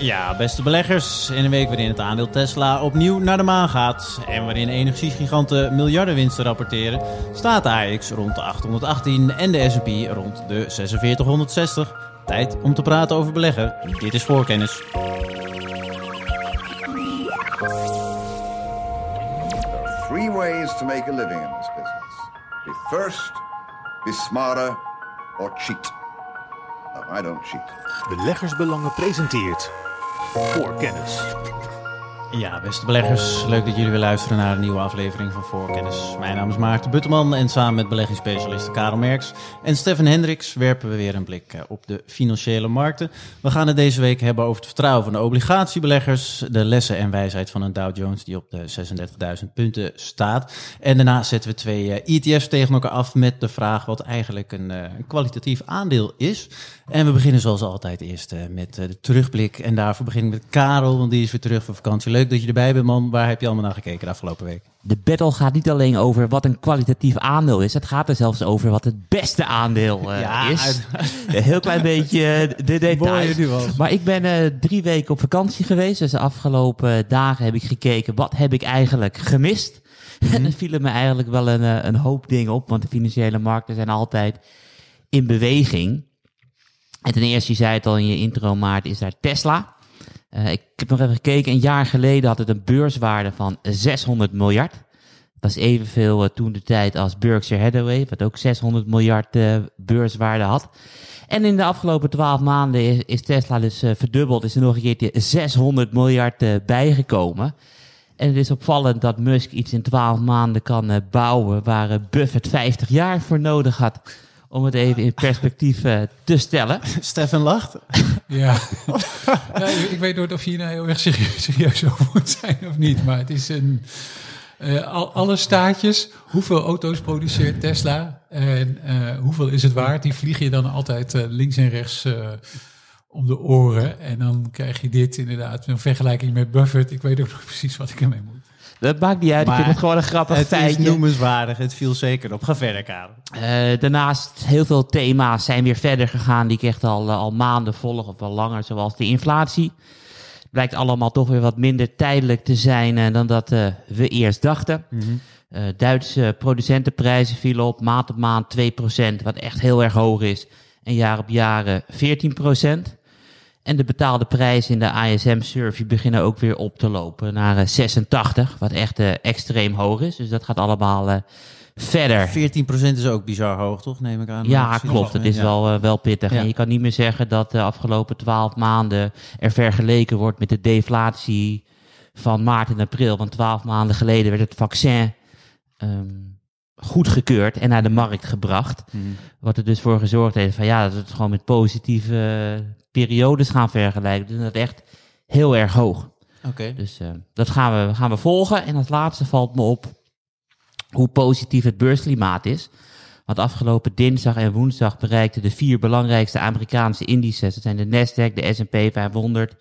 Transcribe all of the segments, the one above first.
Ja, beste beleggers. In een week waarin het aandeel Tesla opnieuw naar de maan gaat en waarin energiegiganten miljardenwinsten rapporteren, staat de AX rond de 818 en de S&P rond de 4660. Tijd om te praten over beleggen. Dit is voorkennis. Three ways to make a living in this business. Be first, be smarter, or cheat. No, I don't cheat. Beleggersbelangen presenteert voor kennis. Ja, beste beleggers, leuk dat jullie weer luisteren naar een nieuwe aflevering van Voorkennis. Mijn naam is Maarten Butteman en samen met beleggingsspecialisten Karel Merks en Stefan Hendricks werpen we weer een blik eh, op de financiële markten. We gaan het deze week hebben over het vertrouwen van de obligatiebeleggers, de lessen en wijsheid van een Dow Jones die op de 36.000 punten staat. En daarna zetten we twee eh, ETF's tegen elkaar af met de vraag wat eigenlijk een, eh, een kwalitatief aandeel is. En we beginnen zoals altijd eerst eh, met eh, de terugblik. En daarvoor begin ik met Karel, want die is weer terug van vakantie. Leuk dat je erbij bent, man. Waar heb je allemaal naar gekeken de afgelopen week? De battle gaat niet alleen over wat een kwalitatief aandeel is. Het gaat er zelfs over wat het beste aandeel eh, Ja, is. uit- Een heel klein beetje de details. Maar ik ben drie weken op vakantie geweest. Dus de afgelopen dagen heb ik gekeken wat heb ik eigenlijk gemist. En er vielen me eigenlijk wel een, een hoop dingen op. Want de financiële markten zijn altijd in beweging. En ten eerste, je zei het al in je intro, Maarten, is daar Tesla. Eh, ik heb nog even gekeken. Een jaar geleden had het een beurswaarde van 600 miljard. Dat was evenveel eh, toen de tijd als Berkshire Hathaway, wat ook 600 miljard eh, beurswaarde had. En in de afgelopen 12 maanden is, is Tesla dus verdubbeld. Is er nog een keertje 600 miljard bijgekomen. En het is opvallend dat Musk iets in 12 maanden kan bouwen waar Buffett 50 jaar voor nodig had. Om het even in perspectief eh, te stellen. Stefan lacht. Ja. ja ik, weet nooit of je hier nou heel erg serieus, serieus over moet zijn of niet. Maar het is een. eh, al, alle staatjes, hoeveel auto's produceert Tesla en eh, hoeveel is het waard? Die vlieg je dan altijd eh, links en rechts eh, om de oren. En dan krijg je dit inderdaad, een vergelijking met Buffett. Ik weet ook nog precies wat ik ermee moet. Dat maakt niet uit. Maar ik vind het gewoon een grappig Het is feitje. noemenswaardig. Het viel zeker op. Ga verder, Karel. Eh, daarnaast heel veel thema's zijn weer verder gegaan die ik echt al, eh, al maanden volg of wel langer, zoals de inflatie. Het blijkt allemaal toch weer wat minder tijdelijk te zijn eh, dan dat we eerst dachten. Eh, Duitse producentenprijzen vielen op maand op maand 2%, wat echt heel erg hoog is. En jaar op jaar eh, 14%. En de betaalde prijzen in de ISM-survey beginnen ook weer op te lopen naar eh, 86, wat echt eh, extreem hoog is. Dus dat gaat allemaal eh, verder. 14% is ook bizar hoog, toch? Neem ik aan. Ja, klopt. Het is Ja. wel, eh, wel pittig. Ja. En je kan niet meer zeggen dat de afgelopen twaalf maanden er vergeleken wordt met de deflatie van maart en april. Want twaalf maanden geleden werd het vaccin ehm goedgekeurd en naar de markt gebracht. Mhm. Wat er dus voor gezorgd heeft van ja, dat het gewoon met positieve eh, periodes gaan vergelijken. Dus dat is echt heel erg hoog. Oké. Dus eh, dat gaan we, gaan we volgen. En als laatste valt me op hoe positief het beursklimaat is. Want afgelopen dinsdag en woensdag bereikten de vier belangrijkste Amerikaanse indices, dat zijn de Nasdaq, de S&P 500,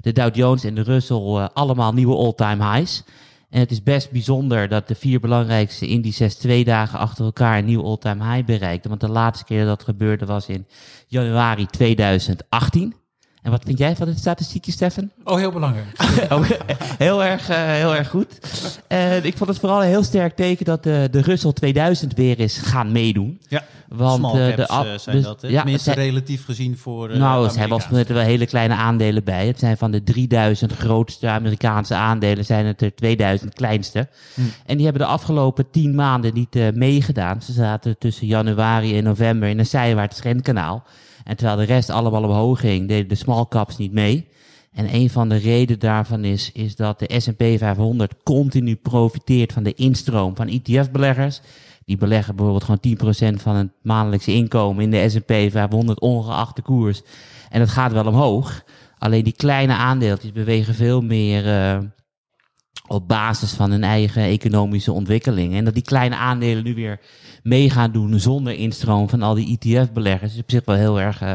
de Dow Jones en de Russell, eh, allemaal nieuwe all-time highs. En het is best bijzonder dat de vier belangrijkste indices twee dagen achter elkaar een nieuw all-time high bereikten. Want de laatste keer dat dat gebeurde was in januari 2018. En wat vind jij van het statistiekje, Stefan? Oh, heel belangrijk. Oh, heel, erg, eh, heel erg goed. En ik vond het vooral een heel sterk teken dat de, de Russell 2000 weer is gaan meedoen. Ja, Want small eh, caps de eh, zijn dus- dat. Hè? ja, Tenminste, het zijn- relatief gezien voor. eh, nou, de ze hebben er wel hele kleine aandelen bij. Het zijn van de 3000 grootste Amerikaanse aandelen, zijn het er 2000 kleinste. Hm. En die hebben de afgelopen 10 maanden niet eh, meegedaan. Ze zaten tussen januari en november in een zijwaarts trendkanaal. En terwijl de rest allemaal omhoog ging, deden de small caps niet mee. En een van de redenen daarvan is, is dat de S&P 500 continu profiteert van de instroom van ETF-beleggers. Die beleggen bijvoorbeeld gewoon 10% van het maandelijkse inkomen in de S&P 500 ongeacht de koers. En het gaat wel omhoog. Alleen die kleine aandeeltjes bewegen veel meer eh, op basis van hun eigen economische ontwikkeling. En dat die kleine aandelen nu weer mee gaan doen zonder instroom van al die ETF-beleggers is op zich wel heel erg eh,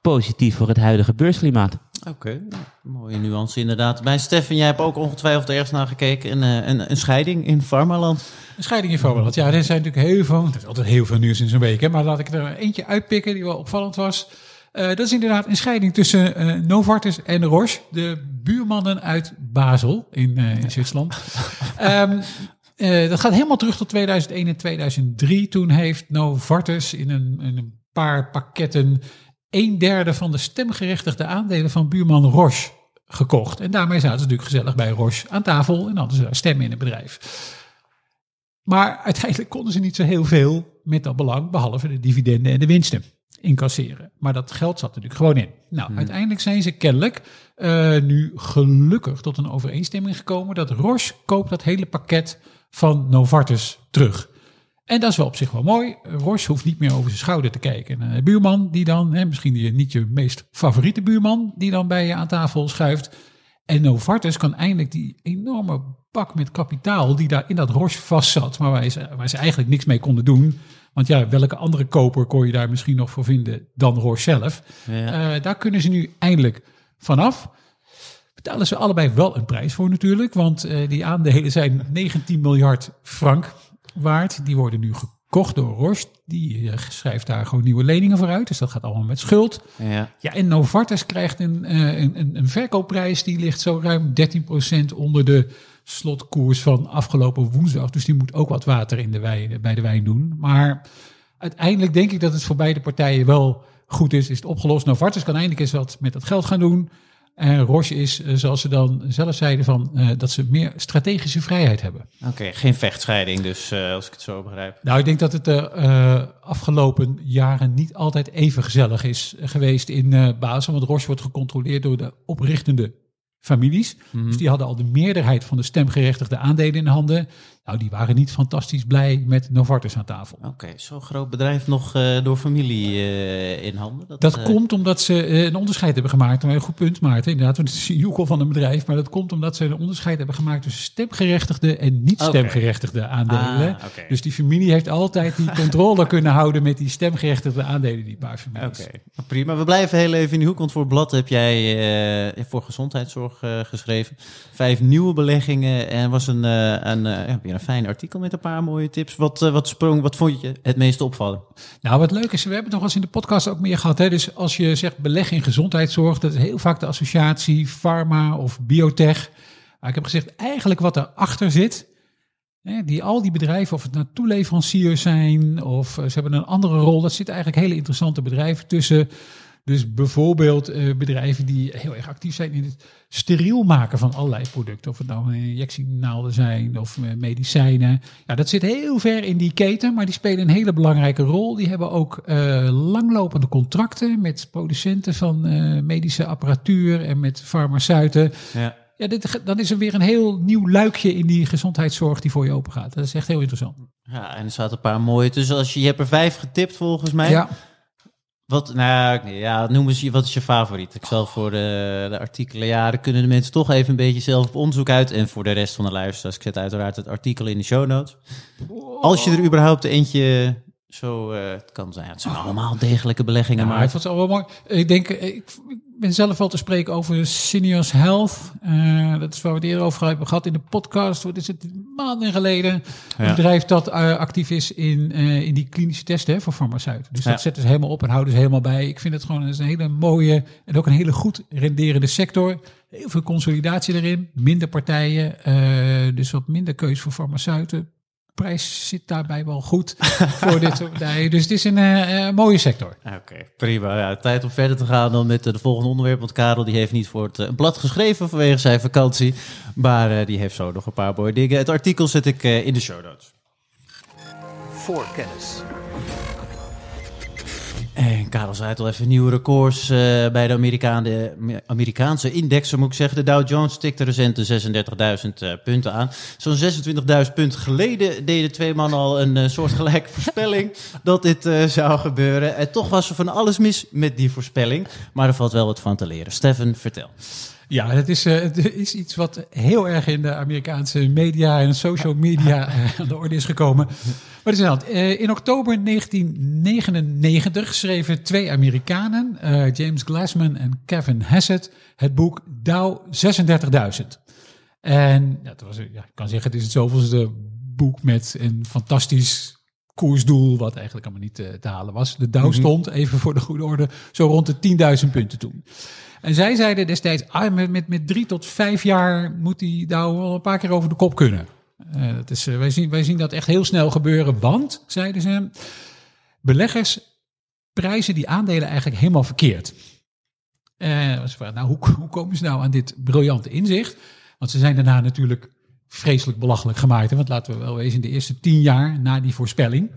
positief voor het huidige beursklimaat. Oké, nou, mooie nuance inderdaad. Bij Stefan, jij hebt ook ongetwijfeld ergens naar gekeken. Een, eh, een, een scheiding in Farmaland. Een scheiding in Farmaland. Ja, er zijn natuurlijk heel veel, er is altijd heel veel nieuws in zo'n week. Hè, maar laat ik er eentje uitpikken die wel opvallend was. Eh, dat is inderdaad een scheiding tussen eh, Novartis en Roche, de buurmannen uit Basel in, eh, in Zwitserland. Ehm, eh, dat gaat helemaal terug tot 2001 en 2003. Toen heeft Novartis in een, in een paar pakketten een derde van de stemgerechtigde aandelen van buurman Roche gekocht. En daarmee zaten ze natuurlijk gezellig bij Roche aan tafel en hadden ze stemmen in het bedrijf. Maar uiteindelijk konden ze niet zo heel veel met dat belang, behalve de dividenden en de winsten incasseren. Maar dat geld zat er natuurlijk gewoon in. Nou, uiteindelijk zijn ze kennelijk eh, nu gelukkig tot een overeenstemming gekomen dat Roche koopt dat hele pakket van Novartis terug. En dat is wel op zich wel mooi. Roche hoeft niet meer over zijn schouder te kijken. de buurman die dan, hè, misschien niet je meest favoriete buurman, die dan bij je aan tafel schuift. En Novartis kan eindelijk die enorme bak met kapitaal die daar in dat Roche vast zat, maar waar ze, waar ze eigenlijk niks mee konden doen. Want ja, welke andere koper kon je daar misschien nog voor vinden dan Roche zelf? Ja. Eh, daar kunnen ze nu eindelijk vanaf. Betalen ze allebei wel een prijs voor natuurlijk, want eh, die aandelen zijn 19 miljard frank waard. Die worden nu gekocht door Roche. Die eh, schrijft daar gewoon nieuwe leningen voor uit, dus dat gaat allemaal met schuld. Ja. Ja, en Novartis krijgt een, eh, een, een, een verkoopprijs die ligt zo ruim 13% onder de slotkoers van afgelopen woensdag. Dus die moet ook wat water in de wijn, bij de wijn doen. Maar uiteindelijk denk ik dat het voor beide partijen wel goed is. Is het opgelost? Novartis kan eindelijk eens wat met dat geld gaan doen. En Roche is, eh, zoals ze dan zelf zeiden, van, eh, dat ze meer strategische vrijheid hebben. Oké, geen vechtscheiding dus, eh, als ik het zo begrijp. Nou, ik denk dat het de afgelopen jaren niet altijd even gezellig is geweest in Basel. Want Roche wordt gecontroleerd door de oprichtende families. Dus die hadden al de meerderheid van de stemgerechtigde aandelen in handen. Nou, die waren niet fantastisch blij met Novartis aan tafel. Oké, zo'n groot bedrijf nog eh, door familie eh, in handen. Dat eh, komt omdat ze een onderscheid hebben gemaakt. Een goed punt, Maarten. Inderdaad, het is een joekel van een bedrijf. Maar dat komt omdat ze een onderscheid hebben gemaakt tussen stemgerechtigde en niet stemgerechtigde aandelen. Ah. Dus die familie heeft altijd die controle kunnen houden met die stemgerechtigde aandelen, die paar families. Oké, nou, prima. We blijven heel even in die hoek, want voor blad heb jij voor gezondheidszorg geschreven. Vijf nieuwe beleggingen en was een, een, een fijn artikel met een paar mooie tips. Wat, eh, wat sprong, wat vond je het meest opvallen? Nou, wat leuk is, we hebben het nog eens in de podcast ook meer gehad. Hè? Dus als je zegt beleg in gezondheidszorg, dat is heel vaak de associatie pharma of biotech. Maar ik heb gezegd, eigenlijk wat erachter zit, hè, die al die bedrijven, of het nou toeleveranciers zijn of eh, ze hebben een andere rol, dat zit eigenlijk hele interessante bedrijven tussen. Dus bijvoorbeeld eh, bedrijven die heel erg actief zijn in het steriel maken van allerlei producten. Of het nou injectienaalden zijn of eh, medicijnen. Ja, dat zit heel ver in die keten, maar die spelen een hele belangrijke rol. Die hebben ook eh, langlopende contracten met producenten van medische apparatuur en met farmaceuten. Ja. Ja, dit, dan is er weer een heel nieuw luikje in die gezondheidszorg die voor je open gaat. Dat is echt heel interessant. Ja, en er zaten een paar mooie tussen. Als je, je hebt er vijf getipt volgens mij. Ja. Wat, nou ja, noem eens, wat is je favoriet? Ik zal voor de, de artikelen, ja, kunnen de mensen toch even een beetje zelf op onderzoek uit. En voor de rest van de luisteraars, ik zet uiteraard het artikel in de show notes. Als je er überhaupt eentje zo, eh, het kan zijn, het zijn allemaal degelijke beleggingen, Maar maar het was al wel mooi. Ik denk, ik, ben zelf wel te spreken over Seniors Health. Eh, dat is waar we het eerder over hebben gehad in de podcast. Wat is het? Maanden geleden. Een Ja. bedrijf dat eh, actief is in, in die klinische testen hè, voor farmaceuten. Dus dat Ja. zetten ze helemaal op en houden ze helemaal bij. Ik vind het gewoon is een hele mooie en ook een hele goed renderende sector. Heel veel consolidatie erin. Minder partijen. dus wat minder keus voor farmaceuten. Prijs zit daarbij wel goed voor dit soort partijen. Dus het is een eh, eh, mooie sector. Oké, prima. Ja, tijd om verder te gaan dan met eh, de volgende onderwerp. Want Karel die heeft niet voor het eh, blad geschreven vanwege zijn vakantie. Maar eh, die heeft zo nog een paar mooie dingen. Het artikel zet ik eh, in de show notes. voor kennis. Karel zei het al even, nieuwe records eh, bij de, Amerikaan, de Amerikaanse indexen, moet ik zeggen. De Dow Jones tikte recent de 36.000 eh, punten aan. Zo'n 26.000 punten geleden deden twee mannen al een eh, soortgelijke voorspelling dat dit zou gebeuren. En toch was er van alles mis met die voorspelling. Maar er valt wel wat van te leren. Steffen, vertel. Ja, het is, eh, het is iets wat heel erg in de Amerikaanse media en social media eh, aan de orde is gekomen. Maar het is inderdaad, eh, in oktober 1999 schreven twee Amerikanen, James Glassman en Kevin Hassett, het boek Dow 36.000. En ja, het was, ja, ik kan zeggen, het is het zoveelste boek met een fantastisch koersdoel, wat eigenlijk allemaal niet te halen was. De Dow stond, even voor de goede orde, zo rond de 10.000 punten toen. En zij zeiden destijds, ah, met, met, met drie tot vijf jaar moet die Dow wel een paar keer over de kop kunnen. Eh, dat is, eh, wij, zien, wij zien dat echt heel snel gebeuren, want, zeiden ze, beleggers prijzen die aandelen eigenlijk helemaal verkeerd. Eh, nou, hoe, hoe komen ze nou aan dit briljante inzicht? Want ze zijn daarna natuurlijk vreselijk belachelijk gemaakt. hè. Want laten we wel wezen, de eerste tien jaar na die voorspelling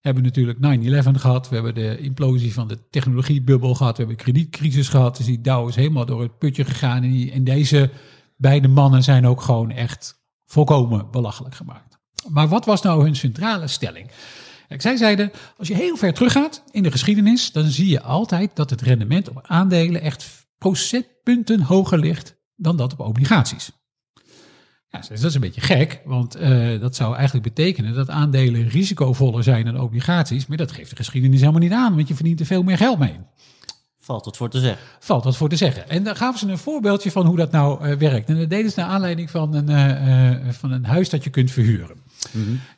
hebben natuurlijk 9-11 gehad. We hebben de implosie van de technologiebubbel gehad. We hebben de kredietcrisis gehad. Dus die Dow is helemaal door het putje gegaan. En, deze beide mannen zijn ook gewoon echt volkomen belachelijk gemaakt. Maar wat was nou hun centrale stelling? Zij zeiden, als je heel ver teruggaat in de geschiedenis, dan zie je altijd dat het rendement op aandelen echt procentpunten hoger ligt dan dat op obligaties. Ja, dat is een beetje gek, want eh, dat zou eigenlijk betekenen dat aandelen risicovoller zijn dan obligaties. Maar dat geeft de geschiedenis helemaal niet aan, want je verdient er veel meer geld mee. Valt het voor te zeggen. Valt wat voor te zeggen. En dan gaven ze een voorbeeldje van hoe dat nou eh, werkt. En dat deden ze naar aanleiding van een, eh, van een huis dat je kunt verhuren.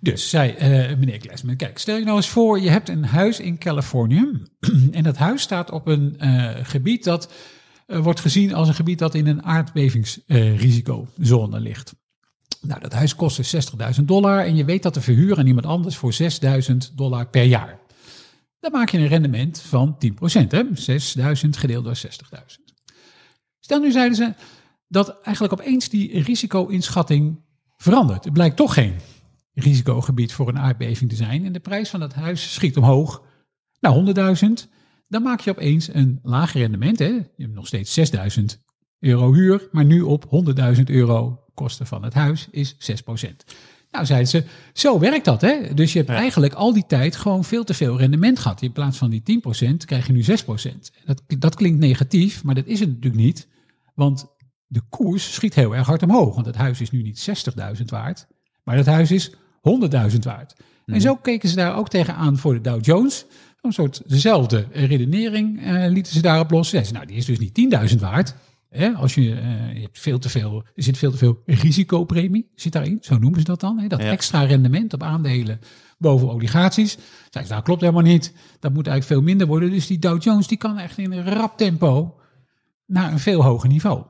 Dus zei meneer Glassman, kijk, stel je nou eens voor, je hebt een huis in Californië. en dat huis staat op een gebied dat wordt gezien als een gebied dat in een aardbevingsrisicozone ligt. Nou, dat huis kostte 60.000 dollar en je weet dat te verhuren aan iemand anders voor 6.000 dollar per jaar. Dan maak je een rendement van 10%, hè? 6.000 gedeeld door 60.000. Stel nu zeiden ze dat eigenlijk opeens die risico-inschatting verandert. Het blijkt toch geen risicogebied voor een aardbeving te zijn. En de prijs van dat huis schiet omhoog naar 100.000. Dan maak je opeens een lager rendement. Hè? Je hebt nog steeds 6.000 euro huur, maar nu op 100.000 euro kosten van het huis is 6%. Nou, zeiden ze, zo werkt dat. Hè? Dus je hebt eigenlijk al die tijd gewoon veel te veel rendement gehad. In plaats van die 10% krijg je nu 6%. Dat, dat klinkt negatief, maar dat is het natuurlijk niet. Want de koers schiet heel erg hard omhoog. Want het huis is nu niet 60.000 waard, maar het huis is 100.000 waard. En zo keken ze daar ook tegenaan voor de Dow Jones. Een soort dezelfde redenering eh, lieten ze daarop los. Zeiden ze, nou, die is dus niet 10.000 waard. Hè, als je, eh, je hebt veel te veel, er zit veel te veel risicopremie zit daarin, zo noemen ze dat dan. Hè, dat Ja. extra rendement op aandelen boven obligaties. Ze, nou klopt helemaal niet. Dat moet eigenlijk veel minder worden. Dus die Dow Jones die kan echt in een rap tempo naar een veel hoger niveau.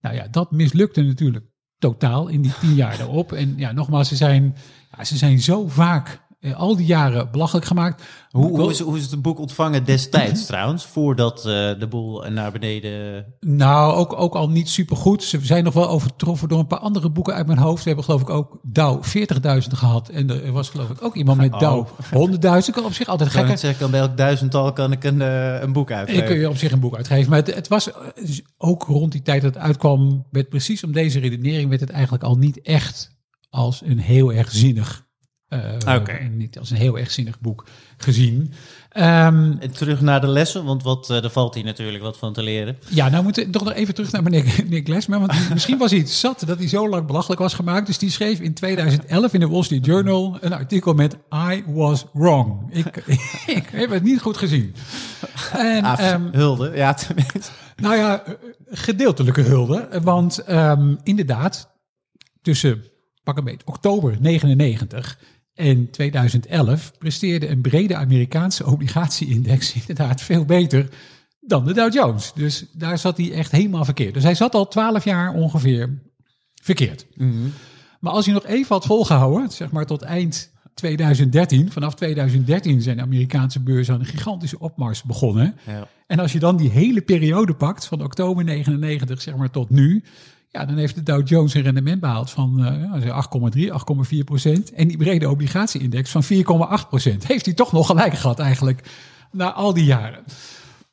Nou ja, dat mislukte natuurlijk totaal in die tien jaar daarop. En ja, nogmaals, ze zijn, ja, ze zijn zo vaak al die jaren belachelijk gemaakt. Hoe, is, hoe is het boek ontvangen destijds trouwens? Voordat eh, de boel naar beneden... Nou, ook, ook al niet supergoed. Ze zijn nog wel overtroffen door een paar andere boeken uit mijn hoofd. We hebben geloof ik ook Dow 40.000 gehad. En er was geloof ik ook iemand met Dow 100.000. Kan op zich altijd Ik kan bij elk duizendtal kan ik een, eh, een boek Ik uitgeven. kun je op zich een boek uitgeven. Maar het, het was eh, dus ook rond die tijd dat het uitkwam, werd precies om deze redenering, werd het eigenlijk al niet echt als een heel erg zinnig, Oké. niet als een heel erg zinnig boek gezien. Ehm, terug naar de lessen, want wat, eh, er valt hier natuurlijk wat van te leren. ja, nou moeten we toch nog even terug naar meneer, Glassman. Want misschien was hij het zat dat hij zo lang belachelijk was gemaakt. Dus die schreef in 2011 in de Wall Street Journal een artikel met I was wrong. Ik, ik heb het niet goed gezien. En, Ah, ehm, hulde, ja tenminste. Nou ja, eh, gedeeltelijke hulde. Want ehm, inderdaad, tussen pak een beetje oktober 99 en 2011 presteerde een brede Amerikaanse obligatieindex inderdaad veel beter dan de Dow Jones. Dus daar zat hij echt helemaal verkeerd. Dus hij zat al 12 jaar ongeveer verkeerd. Maar als hij nog even had volgehouden, zeg maar tot eind 2013, vanaf 2013 zijn de Amerikaanse beurzen aan een gigantische opmars begonnen. Ja. En als je dan die hele periode pakt, van oktober 99 zeg maar tot nu, ja, dan heeft de Dow Jones een rendement behaald van eh, ja, 8,3, 8,4 procent. En die brede obligatieindex van 4,8 procent. Heeft hij toch nog gelijk gehad eigenlijk, na al die jaren.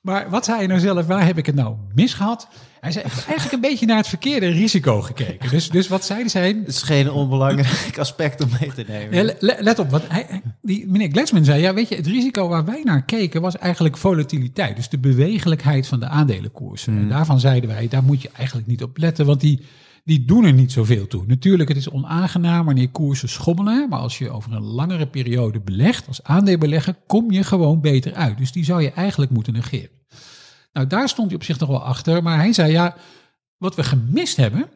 Maar wat zei hij nou zelf, waar heb ik het nou misgehad? Hij zei, eigenlijk een beetje naar het verkeerde risico gekeken. Dus, dus wat zeiden zij? Het is geen onbelangrijk aspect om mee te nemen. Ja, let op, wat hij, die, meneer Gletsman zei, ja, weet je, het risico waar wij naar keken was eigenlijk volatiliteit. Dus de bewegelijkheid van de aandelenkoersen. En daarvan zeiden wij, daar moet je eigenlijk niet op letten, want die, die doen er niet zoveel toe. Natuurlijk, het is onaangenaam wanneer koersen schommelen, maar als je over een langere periode belegt, als aandeelbelegger, kom je gewoon beter uit. Dus die zou je eigenlijk moeten negeren. Nou, daar stond hij op zich nog wel achter, maar hij zei, ja, wat we gemist hebben,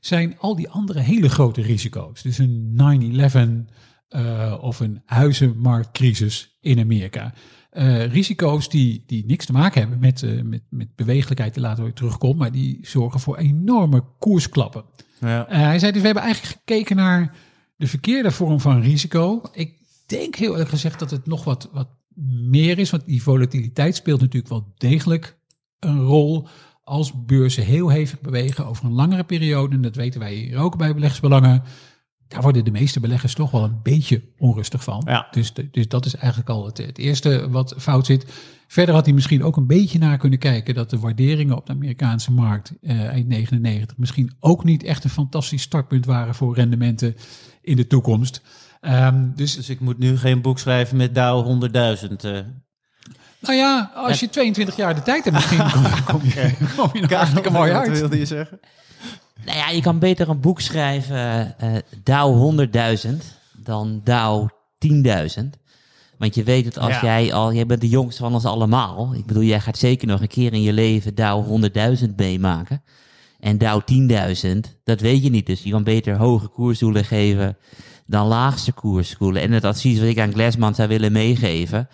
zijn al die andere hele grote risico's. Dus een 9-11, eh, of een huizenmarktcrisis in Amerika. Eh, risico's die, die niks te maken hebben met, eh, met, met bewegelijkheid, die later weer terugkomt, maar die zorgen voor enorme koersklappen. Ja. Eh, hij zei dus, we hebben eigenlijk gekeken naar de verkeerde vorm van risico. Ik denk heel eerlijk gezegd dat het nog wat, wat meer is, want die volatiliteit speelt natuurlijk wel degelijk een rol als beurzen heel hevig bewegen over een langere periode. En dat weten wij hier ook bij beleggersbelangen. Daar worden de meeste beleggers toch wel een beetje onrustig van. Ja. Dus, dus dat is eigenlijk al het, het eerste wat fout zit. Verder had hij misschien ook een beetje naar kunnen kijken dat de waarderingen op de Amerikaanse markt eh, eind 99 misschien ook niet echt een fantastisch startpunt waren voor rendementen in de toekomst. Ehm, dus Dus ik moet nu geen boek schrijven met Dow 100.000. eh nou ja, als je 22 jaar de tijd hebt, misschien kom, kom je, kom je er hartstikke mooi Wat uit. wilde je zeggen? Nou ja, je kan beter een boek schrijven, eh Dow 100.000, dan Dow 10.000. Want je weet het als Ja. jij al, jij bent de jongste van ons allemaal. Ik bedoel, jij gaat zeker nog een keer in je leven Dow 100.000 meemaken. En Dow 10.000, dat weet je niet. Dus je kan beter hoge koersdoelen geven dan laagste koersdoelen. En het advies wat ik aan Glassman zou willen meegeven.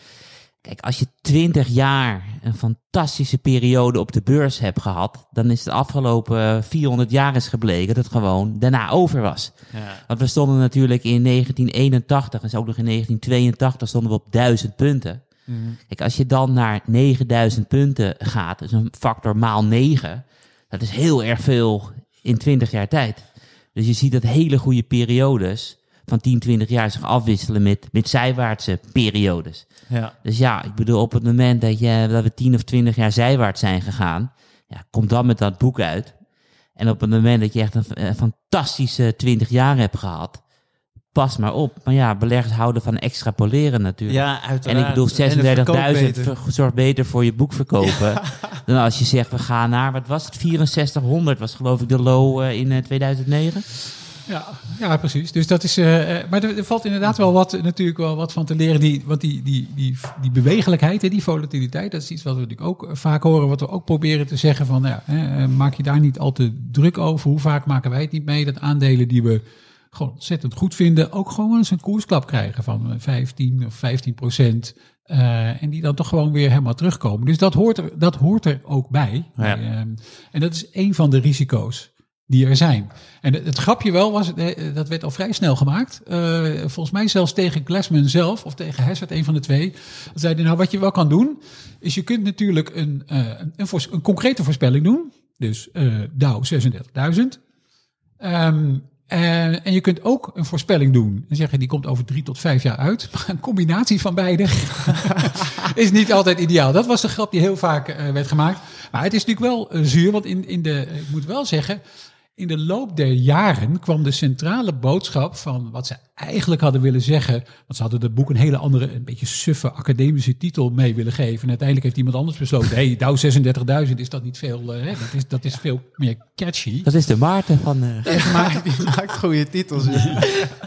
Kijk, als je 20 jaar een fantastische periode op de beurs hebt gehad, dan is de afgelopen 400 jaar is gebleken dat het gewoon daarna over was. Ja. Want we stonden natuurlijk in 1981 en ook nog in 1982 stonden we op 1000 punten. Kijk, als je dan naar 9000 punten gaat, dus een factor maal 9, dat is heel erg veel in 20 jaar tijd. Dus je ziet dat hele goede periodes van 10, 20 jaar zich afwisselen met, met zijwaartse periodes. Ja. Dus ja, ik bedoel, op het moment dat, je, dat we 10 of 20 jaar zijwaarts zijn gegaan, ja, kom dan met dat boek uit. En op het moment dat je echt een, eh, fantastische 20 jaar hebt gehad, pas maar op. Maar ja, beleggers houden van extrapoleren natuurlijk. ja, uiteraard. En ik bedoel, En het verkoopt 36.000 beter. ver- zorgt beter voor je boekverkopen. dan als je zegt, we gaan naar, wat was het, 6400 was geloof ik de low eh, in eh, 2009. Ja, ja, precies. Dus dat is. eh, eh, maar er, er valt inderdaad wel wat, natuurlijk wel wat van te leren. Die, want die, die, die, die bewegelijkheid, die volatiliteit, dat is iets wat we natuurlijk ook eh, vaak horen. Wat we ook proberen te zeggen van, nou ja, hè, maak je daar niet al te druk over. Hoe vaak maken wij het niet mee dat aandelen die we gewoon ontzettend goed vinden, ook gewoon eens een koersklap krijgen van eh, 15 of 15 procent. en die dan toch gewoon weer helemaal terugkomen. Dus dat hoort er, dat hoort er ook bij. Ja. Eh, en dat is een van de risico's die er zijn. En het, grapje wel was, eh, dat werd al vrij snel gemaakt. Eh, volgens mij zelfs tegen Glassman zelf of tegen Hazard, een van de twee. Dat zei hij, nou wat je wel kan doen, is je kunt natuurlijk een, eh, een, een, concrete voorspelling doen. Dus eh Dow 36.000. Ehm, en, en je kunt ook een voorspelling doen. En zeggen, die komt over drie tot vijf jaar uit. Een combinatie van beide is niet altijd ideaal. Dat was de grap die heel vaak werd gemaakt. Maar het is natuurlijk wel zuur, want in, in de, ik moet wel zeggen, in de loop der jaren kwam de centrale boodschap van wat ze eigenlijk hadden willen zeggen. Want ze hadden het boek een hele andere, een beetje suffe academische titel mee willen geven. En uiteindelijk heeft iemand anders besloten, hey, Dow 36.000 is dat niet veel, eh, hè? dat, is, dat is veel meer catchy. Dat is de Maarten van... eh, Maar die maakt goede titels.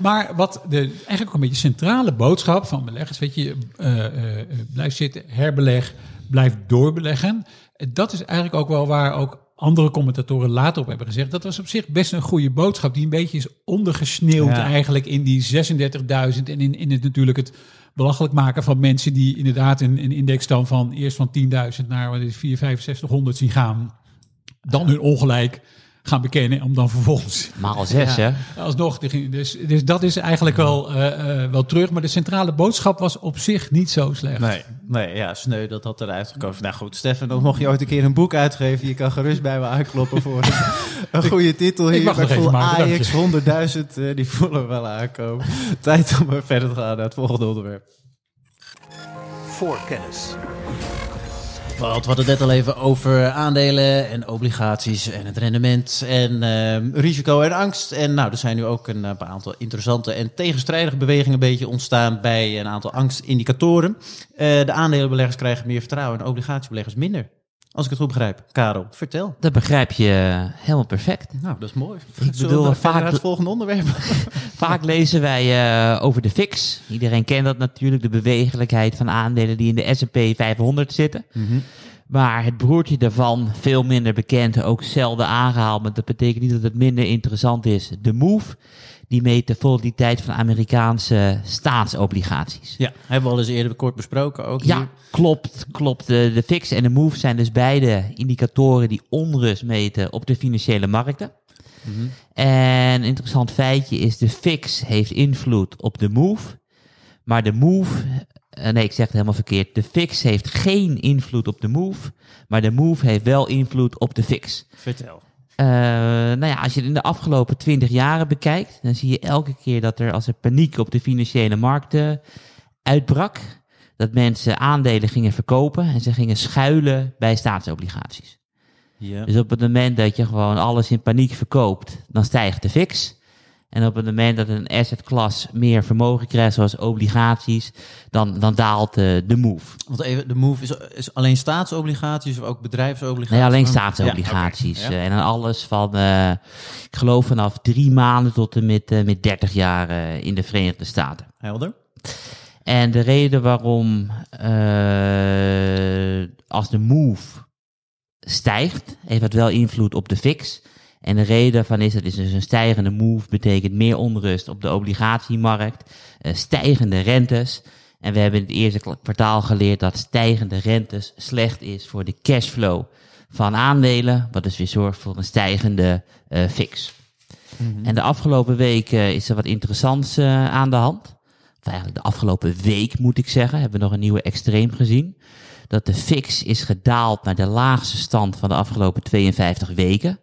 Maar wat de, eigenlijk ook een beetje centrale boodschap van beleggers, weet je, eh, blijf zitten, herbeleg, blijf doorbeleggen. Dat is eigenlijk ook wel waar ook andere commentatoren later op hebben gezegd. Dat was op zich best een goede boodschap, die een beetje is ondergesneeuwd Ja. eigenlijk in die 36.000 en in, in het natuurlijk het belachelijk maken van mensen die inderdaad een, een index dan van eerst van 10.000 naar wat is 4, 6500 zien gaan. Dan hun ongelijk gaan bekennen om dan vervolgens maal 6, hè? Alsnog, dus, dus dat is eigenlijk wel, eh, eh, wel terug. Maar de centrale boodschap was op zich niet zo slecht. Nee, nee, ja, sneu dat dat eruit gekomen. Nou goed, Stefan, dan mocht je ooit een keer een boek uitgeven. Je kan gerust bij me aankloppen voor een, goede titel hier. ik mag even voel maken, dank AX 100.000, eh, die voelen we wel aankomen. Tijd om verder te gaan naar het volgende onderwerp. voor kennis. Want we hadden het net al even over aandelen en obligaties en het rendement en ehm, risico en angst. En nou, er zijn nu ook een, eh, paar aantal interessante en tegenstrijdige bewegingen een beetje ontstaan bij een aantal angstindicatoren. Eh, de aandelenbeleggers krijgen meer vertrouwen en obligatiebeleggers minder. Als ik het goed begrijp. Karel, vertel. Dat begrijp je eh, helemaal perfect. Nou, dat is mooi. Ik Zullen bedoel, we vaak het volgende onderwerp. Vaak lezen wij eh, over de fix. Iedereen kent dat natuurlijk, de bewegelijkheid van aandelen die in de S&P 500 zitten. Maar het broertje daarvan, veel minder bekend, ook zelden aangehaald. Maar dat betekent niet dat het minder interessant is. De move, die meet de volatiliteit van Amerikaanse staatsobligaties. Ja, hebben we al eens eerder kort besproken ook Ja, hier. klopt, klopt. De, de fix en de move zijn dus beide indicatoren die onrust meten op de financiële markten. En een interessant feitje is, de fix heeft invloed op de move, maar de move, eh, nee ik zeg het helemaal verkeerd, de fix heeft geen invloed op de move, maar de move heeft wel invloed op de fix. Vertel. Eh, nou ja, als je het in de afgelopen 20 jaren bekijkt, dan zie je elke keer dat er als er paniek op de financiële markten uitbrak, dat mensen aandelen gingen verkopen en ze gingen schuilen bij staatsobligaties. Dus op het moment dat je gewoon alles in paniek verkoopt, dan stijgt de fix. En op het moment dat een asset class meer vermogen krijgt, zoals obligaties, dan, dan daalt de, de move. Want even, de move is, is alleen staatsobligaties of ook bedrijfsobligaties? Nee, alleen Ja, staatsobligaties. Ja. Eh, En dan alles van, eh, ik geloof vanaf drie maanden tot en met, eh, met 30 jaar eh, in de Verenigde Staten. Helder. En de reden waarom, eh, als de move stijgt, heeft dat wel invloed op de fix. En de reden daarvan is, dat is dus een stijgende move betekent meer onrust op de obligatiemarkt, eh, stijgende rentes. En we hebben in het eerste kwartaal geleerd dat stijgende rentes slecht is voor de cashflow van aandelen, wat dus weer zorgt voor een stijgende eh, fix. En de afgelopen week eh, is er wat interessants aan de hand. Of eigenlijk de afgelopen week moet ik zeggen, hebben we nog een nieuwe extreem gezien. Dat de fix is gedaald naar de laagste stand van de afgelopen 52 weken.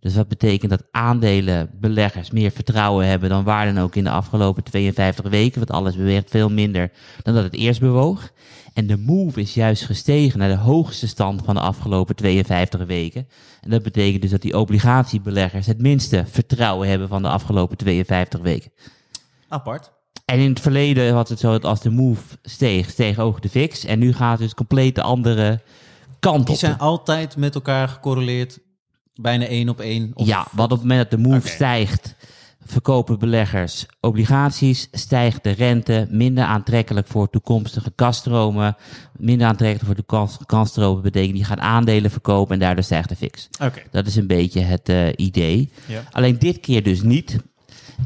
Dus dat betekent dat aandelenbeleggers meer vertrouwen hebben dan waar dan ook in de afgelopen 52 weken. Want alles beweegt veel minder dan dat het eerst bewoog. En de move is juist gestegen naar de hoogste stand van de afgelopen 52 weken. En dat betekent dus dat die obligatiebeleggers het minste vertrouwen hebben van de afgelopen 52 weken. Apart. En in het verleden was het zo dat als de move steeg, steeg ook de fix. En nu gaat het dus compleet de andere kant Die op. zijn altijd met elkaar gecorreleerd. Bijna één op één. Of, Ja, want op het moment dat de move stijgt, verkopen beleggers obligaties, stijgt de rente, minder aantrekkelijk voor toekomstige kaststromen. Minder aantrekkelijk voor toekomstige kaststromen betekent die gaan aandelen verkopen en daardoor stijgt de fix. Oké. Dat is een beetje het eh, idee. Ja. Alleen dit keer dus niet.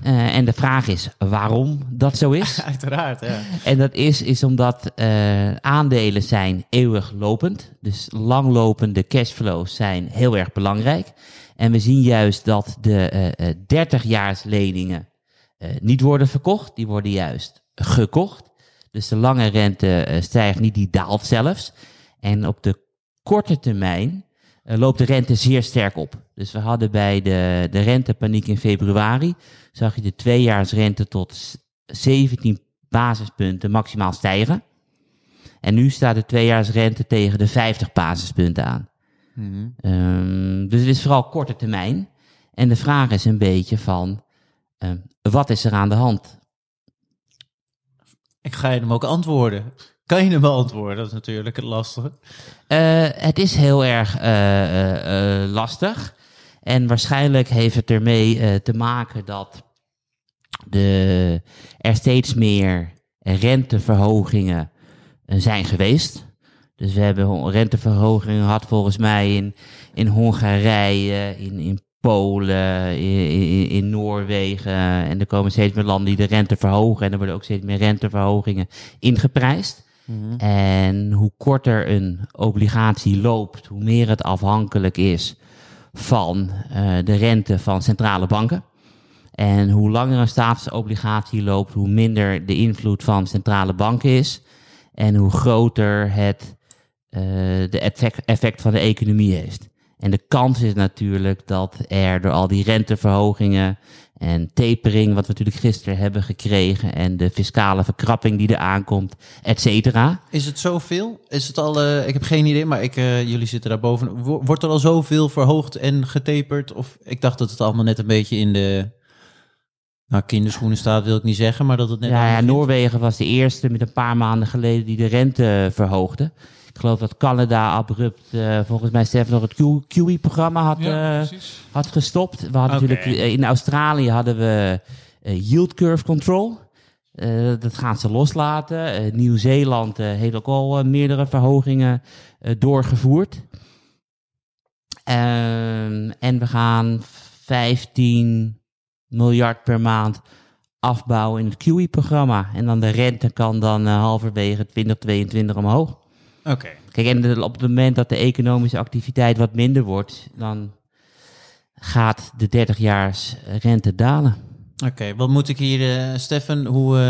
Eh, en de vraag is waarom dat zo is. Uiteraard, ja. En dat is, is omdat eh, aandelen zijn eeuwig lopend. Dus langlopende cashflows zijn heel erg belangrijk. En we zien juist dat de eh eh 30 leningen niet worden verkocht. Die worden juist gekocht. Dus de lange rente stijgt niet, die daalt zelfs. En op de korte termijn loopt de rente zeer sterk op. Dus we hadden bij de, de rentepaniek in februari, zag je de tweejaarsrente tot s- 17 basispunten maximaal stijgen. En nu staat de tweejaarsrente tegen de 50 basispunten aan. Ehm, dus het is vooral korte termijn. En de vraag is een beetje van, ehm, wat is er aan de hand? Ik ga je hem ook antwoorden. Kan je hem beantwoorden? Dat is natuurlijk het lastige. Eh, het is heel erg eh, eh, lastig. En waarschijnlijk heeft het ermee te maken dat de, er steeds meer renteverhogingen zijn geweest. Dus we hebben renteverhogingen gehad volgens mij in, in Hongarije, in, in Polen, in, in Noorwegen. En er komen steeds meer landen die de rente verhogen. En er worden ook steeds meer renteverhogingen ingeprijsd. En hoe korter een obligatie loopt, hoe meer het afhankelijk is van eh, de rente van centrale banken. En hoe langer een staatsobligatie loopt, hoe minder de invloed van centrale banken is. En hoe groter het eh, de effect, effect van de economie heeft. En de kans is natuurlijk dat er door al die renteverhogingen en tapering, wat we natuurlijk gisteren hebben gekregen, en de fiscale verkrapping die er aankomt, et cetera. Is het zoveel? Is het al, eh, ik heb geen idee, maar ik, eh, jullie zitten daarboven. Wo- Wordt er al zoveel verhoogd en getaperd? Of ik dacht dat het allemaal net een beetje in de nou, kinderschoenen staat, wil ik niet zeggen, maar dat het net Ja, ja. Noorwegen was de eerste met een paar maanden geleden die de rente verhoogde. Ik geloof dat Canada abrupt, eh, volgens mij Stefan nog het QE-programma had, Ja, eh, had gestopt. We hadden natuurlijk eh, in Australië hadden we yield curve control. Dat gaan ze loslaten. Nieuw-Zeeland heeft ook al meerdere verhogingen doorgevoerd. Ehm, en we gaan 15 miljard per maand afbouwen in het QE-programma. En dan de rente kan dan halverwege 2022 omhoog. Oké. Kijk, en de- op het moment dat de economische activiteit wat minder wordt, dan gaat de 30-jaars rente dalen. Oké, wat moet ik hier, eh Stefan, hoe, eh,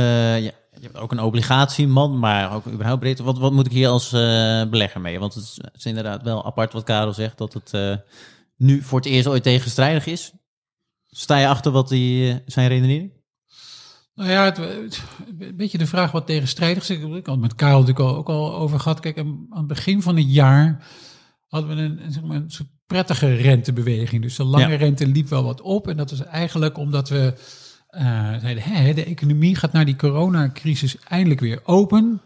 ja, je hebt ook een obligatieman, maar ook überhaupt breed. Wat, wat moet ik hier als eh, belegger mee? Want het is, het is inderdaad wel apart wat Karel zegt, dat het nu voor het eerst ooit tegenstrijdig is. Sta je achter wat die, zijn redenering? Nou ja, het, het- een beetje de vraag wat tegenstrijdig is. Ik had het met Karel natuurlijk al, ook al over gehad. Kijk, aan het begin van het jaar hadden we een, zeg maar, een soort prettige rentebeweging. Dus de lange Ja. rente liep wel wat op. En dat was eigenlijk omdat we eh, zeiden, hè, de economie gaat na die coronacrisis eindelijk weer open.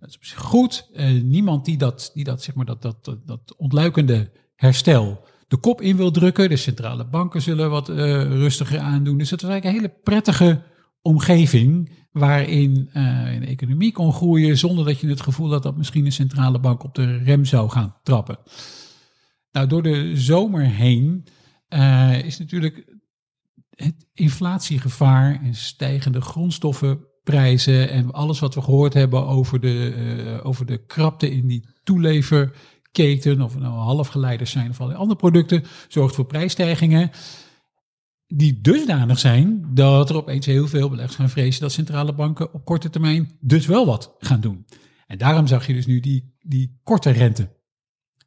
Dat is goed. Eh, niemand die dat, die dat, zeg maar, dat, dat, dat, dat ontluikende herstel de kop in wil drukken. De centrale banken zullen wat eh, rustiger aandoen. Dus het was eigenlijk een hele prettige omgeving waarin eh, een economie kon groeien zonder dat je het gevoel had dat misschien een centrale bank op de rem zou gaan trappen. Nou, door de zomer heen eh, is natuurlijk het inflatiegevaar en stijgende grondstoffenprijzen en alles wat we gehoord hebben over de, eh, over de krapte in die toeleverketen, of het nou halfgeleiders zijn of allerlei andere producten, zorgt voor prijsstijgingen die dusdanig zijn dat er opeens heel veel beleggers gaan vrezen dat centrale banken op korte termijn dus wel wat gaan doen. En daarom zag je dus nu die, die korte rente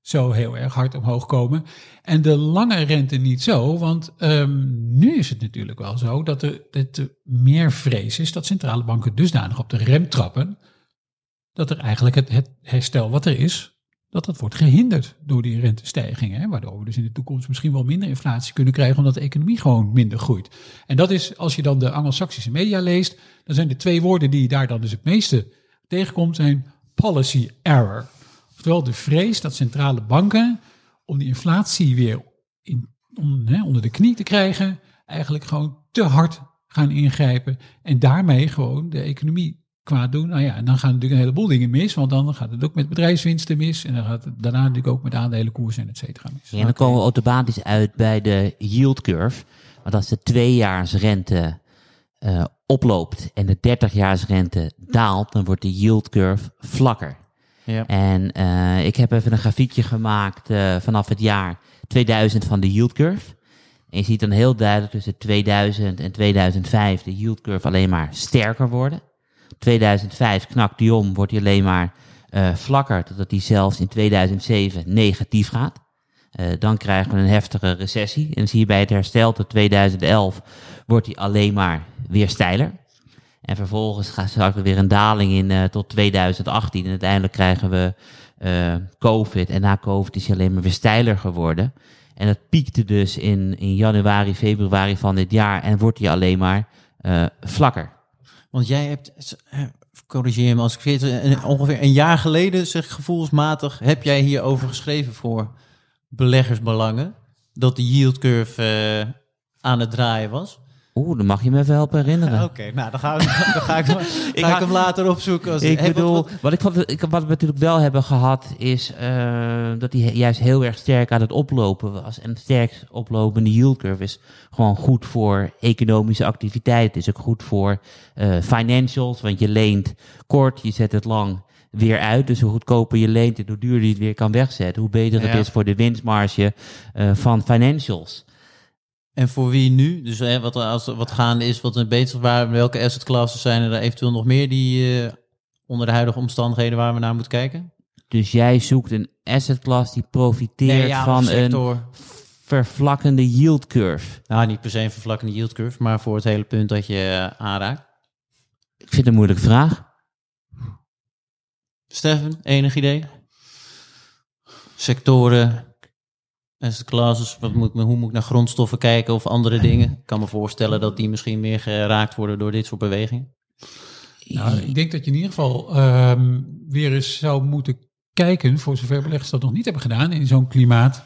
zo heel erg hard omhoog komen. En de lange rente niet zo, want ehm, nu is het natuurlijk wel zo dat er, dat er meer vrees is dat centrale banken dusdanig op de rem trappen, dat er eigenlijk het herstel wat er is, dat dat wordt gehinderd door die rentestijgingen. Waardoor we dus in de toekomst misschien wel minder inflatie kunnen krijgen, omdat de economie gewoon minder groeit. En dat is, als je dan de Anglo-Saxische media leest, dan zijn de twee woorden die daar dan dus het meeste tegenkomt, zijn policy error. Oftewel de vrees dat centrale banken, om die inflatie weer in, onder de knie te krijgen, eigenlijk gewoon te hard gaan ingrijpen en daarmee gewoon de economie kwaad doen. Nou ja, en dan gaan natuurlijk een heleboel dingen mis, want dan gaat het ook met bedrijfswinsten mis en dan gaat het daarna natuurlijk ook met aandelenkoersen en et cetera mis. Ja, en dan komen we automatisch uit bij de yield curve. Want als de tweejaarsrente eh oploopt en de 30-jaarsrente daalt, dan wordt de yield curve vlakker. Ja. En eh, ik heb even een grafiekje gemaakt eh, vanaf het jaar 2000 van de yield curve. En je ziet dan heel duidelijk tussen 2000 en 2005 de yield curve alleen maar sterker worden. 2005 knakt die om, wordt die alleen maar eh, vlakker, totdat die zelfs in 2007 negatief gaat. Eh, dan krijgen we een heftige recessie. En zie je bij het herstel tot 2011 wordt die alleen maar weer steiler. En vervolgens gaat straks weer een daling in eh, tot 2018. En uiteindelijk krijgen we COVID. En na COVID is hij alleen maar weer steiler geworden. En dat piekte dus in, in januari, februari van dit jaar. En wordt hij alleen maar vlakker. Want jij hebt, corrigeer me als ik eh, ongeveer een jaar geleden, zeg gevoelsmatig, heb jij hierover geschreven voor beleggersbelangen, dat de yield curve eh, aan het draaien was? Oeh, dan mag je me even helpen herinneren. Oké, nou dan ga ik, dan ga ik, ga ik, hem later opzoeken. Als, Ik Hey, bedoel, wat- wat, ik, vond- ik, wat we natuurlijk wel hebben gehad, is eh, dat hij juist heel erg sterk aan het oplopen was. En sterk oplopende yield curve is gewoon goed voor economische activiteit. Het is ook goed voor eh, financials, want je leent kort, je zet het lang weer uit. Dus hoe goedkoper je leent en hoe duurder je het weer kan wegzetten, hoe beter het is voor de winstmarge eh, van financials. En voor wie nu? Dus hè, wat, als, wat gaande is, wat er bezig waren, welke asset classes zijn er eventueel nog meer die eh, onder de huidige omstandigheden waar we naar moeten kijken? Dus jij zoekt een asset class die profiteert ja, van een vervlakkende yield curve. Nou, niet per se een vervlakkende yield curve, maar voor het hele punt dat je eh, aanraakt. Ik vind het een moeilijke vraag. Stefan, enig idee? Sectoren, asset classes, wat moet, hoe moet ik naar grondstoffen kijken of andere dingen? Ik kan me voorstellen dat die misschien meer geraakt worden door dit soort bewegingen. Nou, ik denk dat je in ieder geval ehm, weer eens zou moeten kijken, voor zover beleggers dat nog niet hebben gedaan in zo'n klimaat,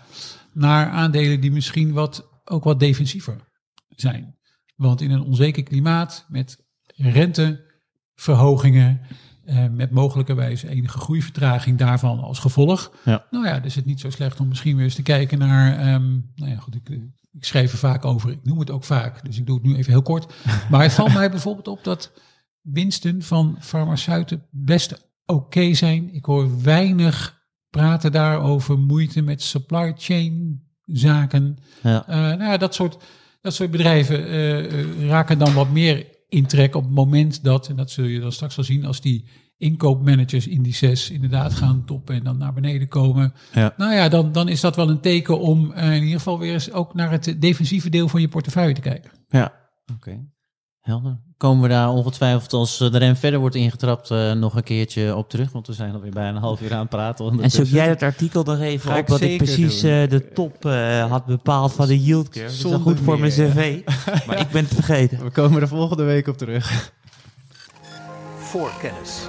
naar aandelen die misschien wat, ook wat defensiever zijn. Want in een onzeker klimaat met renteverhogingen, eh, met mogelijkerwijs enige groeivertraging daarvan als gevolg. Ja. Nou ja, dus het niet zo slecht om misschien weer eens te kijken naar ehm, nou ja, goed, ik, ik schreef er vaak over. Ik noem het ook vaak, dus ik doe het nu even heel kort. Maar het valt mij bijvoorbeeld op dat winsten van farmaceuten best oké zijn. Ik hoor weinig praten daar over moeite met supply chain zaken. Ja. Eh, nou ja, dat soort, dat soort bedrijven eh, eh, raken dan wat meer in trek op het moment dat, en dat zul je dan straks wel zien, als die inkoopmanagers indices inderdaad gaan toppen en dan naar beneden komen. Ja. Nou ja, dan, dan is dat wel een teken om eh, in ieder geval weer eens ook naar het defensieve deel van je portefeuille te kijken. Ja, oké. Helder. Komen we daar ongetwijfeld als eh, de rem verder wordt ingetrapt eh, nog een keertje op terug? Want we zijn alweer bijna een half uur aan het praten. En zoek jij dat artikel nog even Ga op, ik dat ik zeker precies eh, de top eh, had bepaald van de yield curve. Dat is wel goed voor mijn cv, maar ik ben het vergeten. We komen er volgende week op terug. Voorkennis.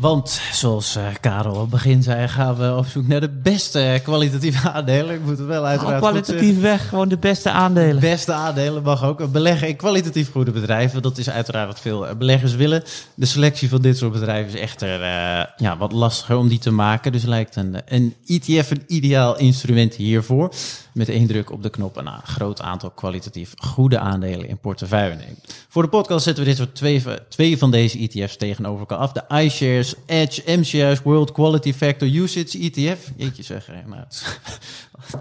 Want, zoals eh, Karel op het begin zei, gaan we op zoek naar de beste kwalitatieve aandelen. Ik moet het wel uiteraard goed zeggen. kwalitatief weg, gewoon de beste aandelen. Beste aandelen mag ook. Beleggen in kwalitatief goede bedrijven. Dat is uiteraard wat veel eh, beleggers willen. De selectie van dit soort bedrijven is echter eh, ja, wat lastiger om die te maken. Dus lijkt een, een ETF een ideaal instrument hiervoor. Met één druk op de knop en een groot aantal kwalitatief goede aandelen in portefeuille nemen. Voor de podcast zetten we dit soort twee, twee van deze ETF's tegenover elkaar af. De iShares Edge MCI's World Quality Factor Usage ETF. Jeetje zeg, hè, nou, het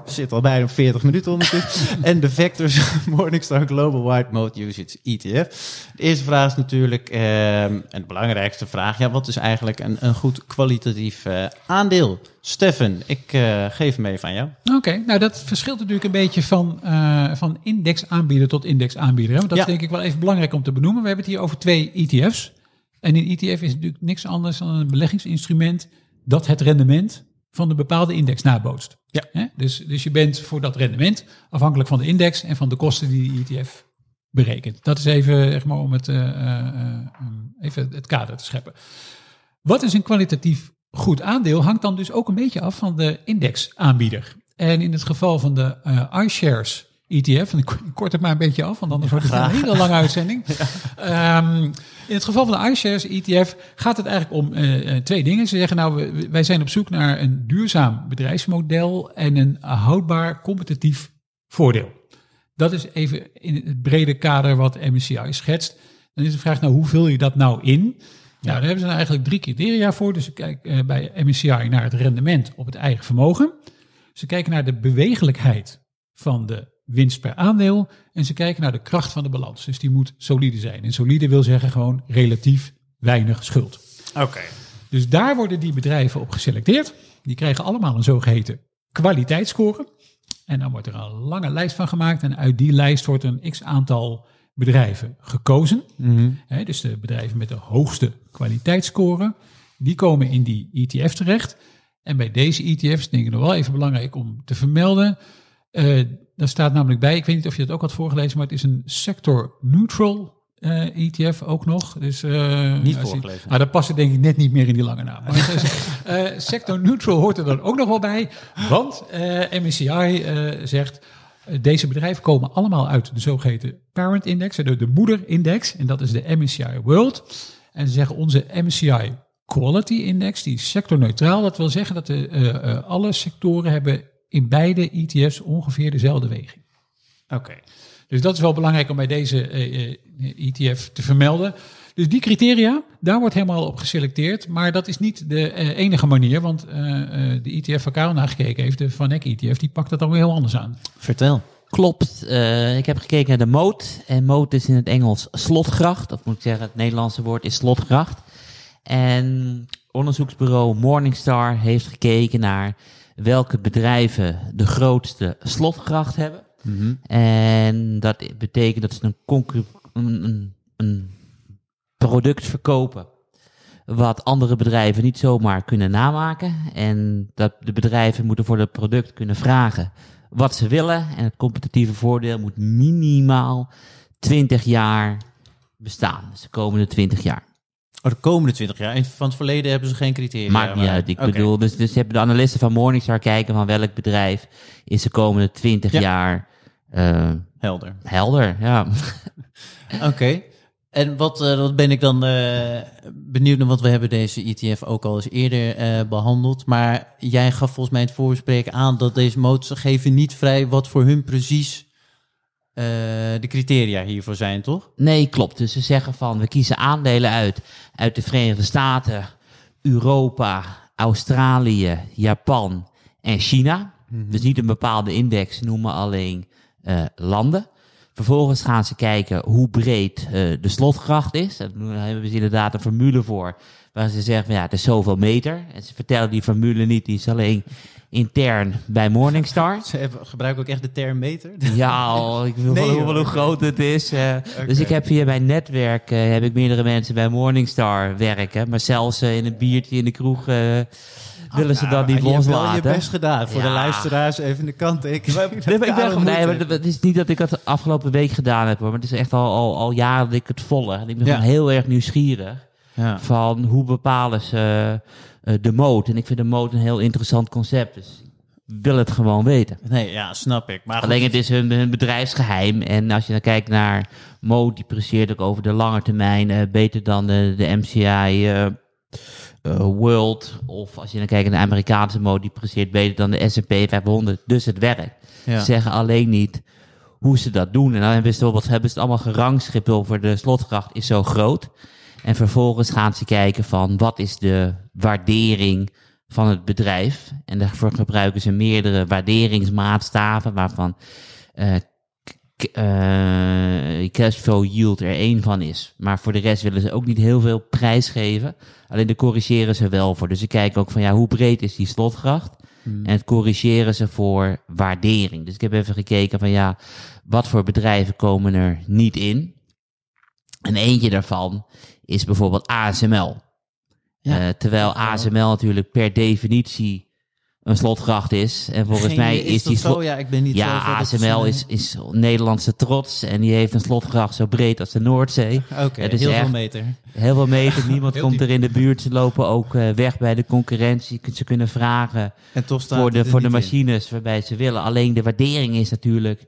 zit al bijna op 40 minuten ondertussen. en de Vectors Morningstar Global White Mode Usage ETF. De eerste vraag is natuurlijk, ehm, en de belangrijkste vraag, ja, wat is eigenlijk een, een goed kwalitatief eh, aandeel? Stefan, ik eh, geef hem even aan jou. Oké, nou dat verschilt natuurlijk een beetje van, eh van indexaanbieder tot indexaanbieder. Hè? Want dat Ja. is denk ik wel even belangrijk om te benoemen. We hebben het hier over twee ETF's. En een ETF is natuurlijk niks anders dan een beleggingsinstrument dat het rendement van een bepaalde index nabootst. Ja. Hè? Dus, dus je bent voor dat rendement afhankelijk van de index en van de kosten die de ETF berekent. Dat is even zeg maar, om het, eh, eh, even het kader te scheppen. Wat is een kwalitatief goed aandeel hangt dan dus ook een beetje af van de indexaanbieder. En in het geval van de eh, iShares ETF, en ik kort het maar een beetje af, want anders wordt het een hele lange uitzending. Ehm, in het geval van de iShares ETF gaat het eigenlijk om eh, eh, twee dingen. Ze zeggen nou, wij zijn op zoek naar een duurzaam bedrijfsmodel en een houdbaar competitief voordeel. Dat is even in het brede kader wat MSCI schetst. Dan is de vraag, nou, hoe vul je dat nou in? Nou, daar hebben ze nou eigenlijk drie criteria voor. Dus ze kijken eh, bij MSCI naar het rendement op het eigen vermogen. Ze kijken naar de bewegelijkheid van de winst per aandeel. En ze kijken naar de kracht van de balans. Dus die moet solide zijn. En solide wil zeggen gewoon relatief weinig schuld. Oké. Dus daar worden die bedrijven op geselecteerd. Die krijgen allemaal een zogeheten kwaliteitsscore. En dan wordt er een lange lijst van gemaakt. En uit die lijst wordt een x aantal bedrijven gekozen. Hè, dus de bedrijven met de hoogste kwaliteitsscore, die komen in die ETF terecht. En bij deze ETF's, denk ik nog wel even belangrijk om te vermelden. eh daar staat namelijk bij, ik weet niet of je dat ook had voorgelezen, maar het is een sector neutral eh, ETF ook nog. Dus, eh, Niet je- voorgelezen. Maar dat past denk ik net niet meer in die lange naam. Maar sector neutral hoort er dan ook nog wel bij. Want MSCI zegt, deze bedrijven komen allemaal uit de zogeheten parent index, de, de moederindex. En dat is de MSCI World. En ze zeggen onze MSCI Quality Index, die is sectorneutraal. Dat wil zeggen dat de, eh, eh, alle sectoren hebben in beide ETF's ongeveer dezelfde weging. Oké. Dus dat is wel belangrijk om bij deze eh, eh, ETF te vermelden. Dus die criteria, daar wordt helemaal op geselecteerd. Maar dat is niet de eh, enige manier, want eh, eh, de ETF waar Karel naar gekeken heeft, de Van Eck ETF, die pakt dat dan weer heel anders aan. Vertel. Klopt. Eh, ik heb gekeken naar de moot. En moot is in het Engels slotgracht. Of moet ik zeggen, het Nederlandse woord is slotgracht. En onderzoeksbureau Morningstar heeft gekeken naar welke bedrijven de grootste slotgracht hebben. En dat betekent dat ze een, een, een product verkopen wat andere bedrijven niet zomaar kunnen namaken. En dat de bedrijven moeten voor dat product kunnen vragen wat ze willen. En het competitieve voordeel moet minimaal 20 jaar bestaan. Dus de komende 20 jaar. Oh, de komende 20 jaar. En van het verleden hebben ze geen criteria. Maakt niet maar- uit. Ik bedoel, dus, dus hebben de analisten van Morningstar kijken van welk bedrijf is de komende 20 Ja. jaar eh, Helder. helder. Ja. Oké. En wat, eh, wat ben ik dan eh, benieuwd naar, want we hebben deze ETF ook al eens eerder eh, behandeld. Maar jij gaf volgens mij in het voorgesprek aan dat deze motors geven niet vrij wat voor hun precies de criteria hiervoor zijn, toch? Nee, klopt. Dus ze zeggen van we kiezen aandelen uit uit de Verenigde Staten, Europa, Australië, Japan en China. Dus niet een bepaalde index, noemen alleen landen. Vervolgens gaan ze kijken hoe breed eh, de slotgracht is. Daar hebben ze inderdaad een formule voor. Waar ze zeggen, van, ja, het is zoveel meter. En ze vertellen die formule niet, die is alleen intern bij Morningstar. Ze hebben, gebruiken ook echt de term meter. Ja, oh, ik wil Nee, wel hoe, groot het is. eh. Dus ik heb via mijn netwerk eh, heb ik meerdere mensen bij Morningstar werken. Maar zelfs in een biertje in de kroeg willen ze dat niet Ah, je hebt best gedaan. Voor de luisteraars even de kant. Ik, Nee, maar het is niet dat ik dat de afgelopen week gedaan heb. Maar het is echt al, al, al jaren dat ik het volg. En ik ben gewoon heel erg nieuwsgierig ja. van hoe bepalen ze eh, de mode. En ik vind de mode een heel interessant concept. Dus wil het gewoon weten. Nee, ja, snap ik. Maar Alleen het is hun, hun bedrijfsgeheim. En als je dan kijkt naar Mo, die presteert ook over de lange termijn eh, beter dan de, de MCI eh, eh, World. Of als je dan kijkt naar de Amerikaanse Mo, die presteert beter dan de S&P 500. Dus het werkt. ja. Ze zeggen alleen niet hoe ze dat doen. En dan hebben ze bijvoorbeeld hebben ze het allemaal gerangschikt over de slotgracht is zo groot. En vervolgens gaan ze kijken van wat is de waardering van het bedrijf. En daarvoor gebruiken ze meerdere waarderingsmaatstaven waarvan eh k- eh, cashflow yield er één van is. Maar voor de rest willen ze ook niet heel veel prijs geven. Alleen de corrigeren ze wel voor. Dus ze kijken ook van ja, hoe breed is die slotgracht? En het corrigeren ze voor waardering. Dus ik heb even gekeken van ja, wat voor bedrijven komen er niet in? En eentje daarvan is bijvoorbeeld ASML. Ja. Eh, terwijl ASML natuurlijk per definitie een slotgracht is. En volgens Geen mij is, die slot... Ja, ik ben niet zo Ja, ver dat ASML is, is Nederlandse trots en die heeft een slotgracht zo breed als de Noordzee. Oké, is heel veel echt- meter. Heel veel meter, niemand Heel komt diep. er in de buurt. Ze lopen ook eh, weg bij de concurrentie. Ze kunnen vragen En toch staat voor de, voor de in. machines waarbij ze willen. Alleen de waardering is natuurlijk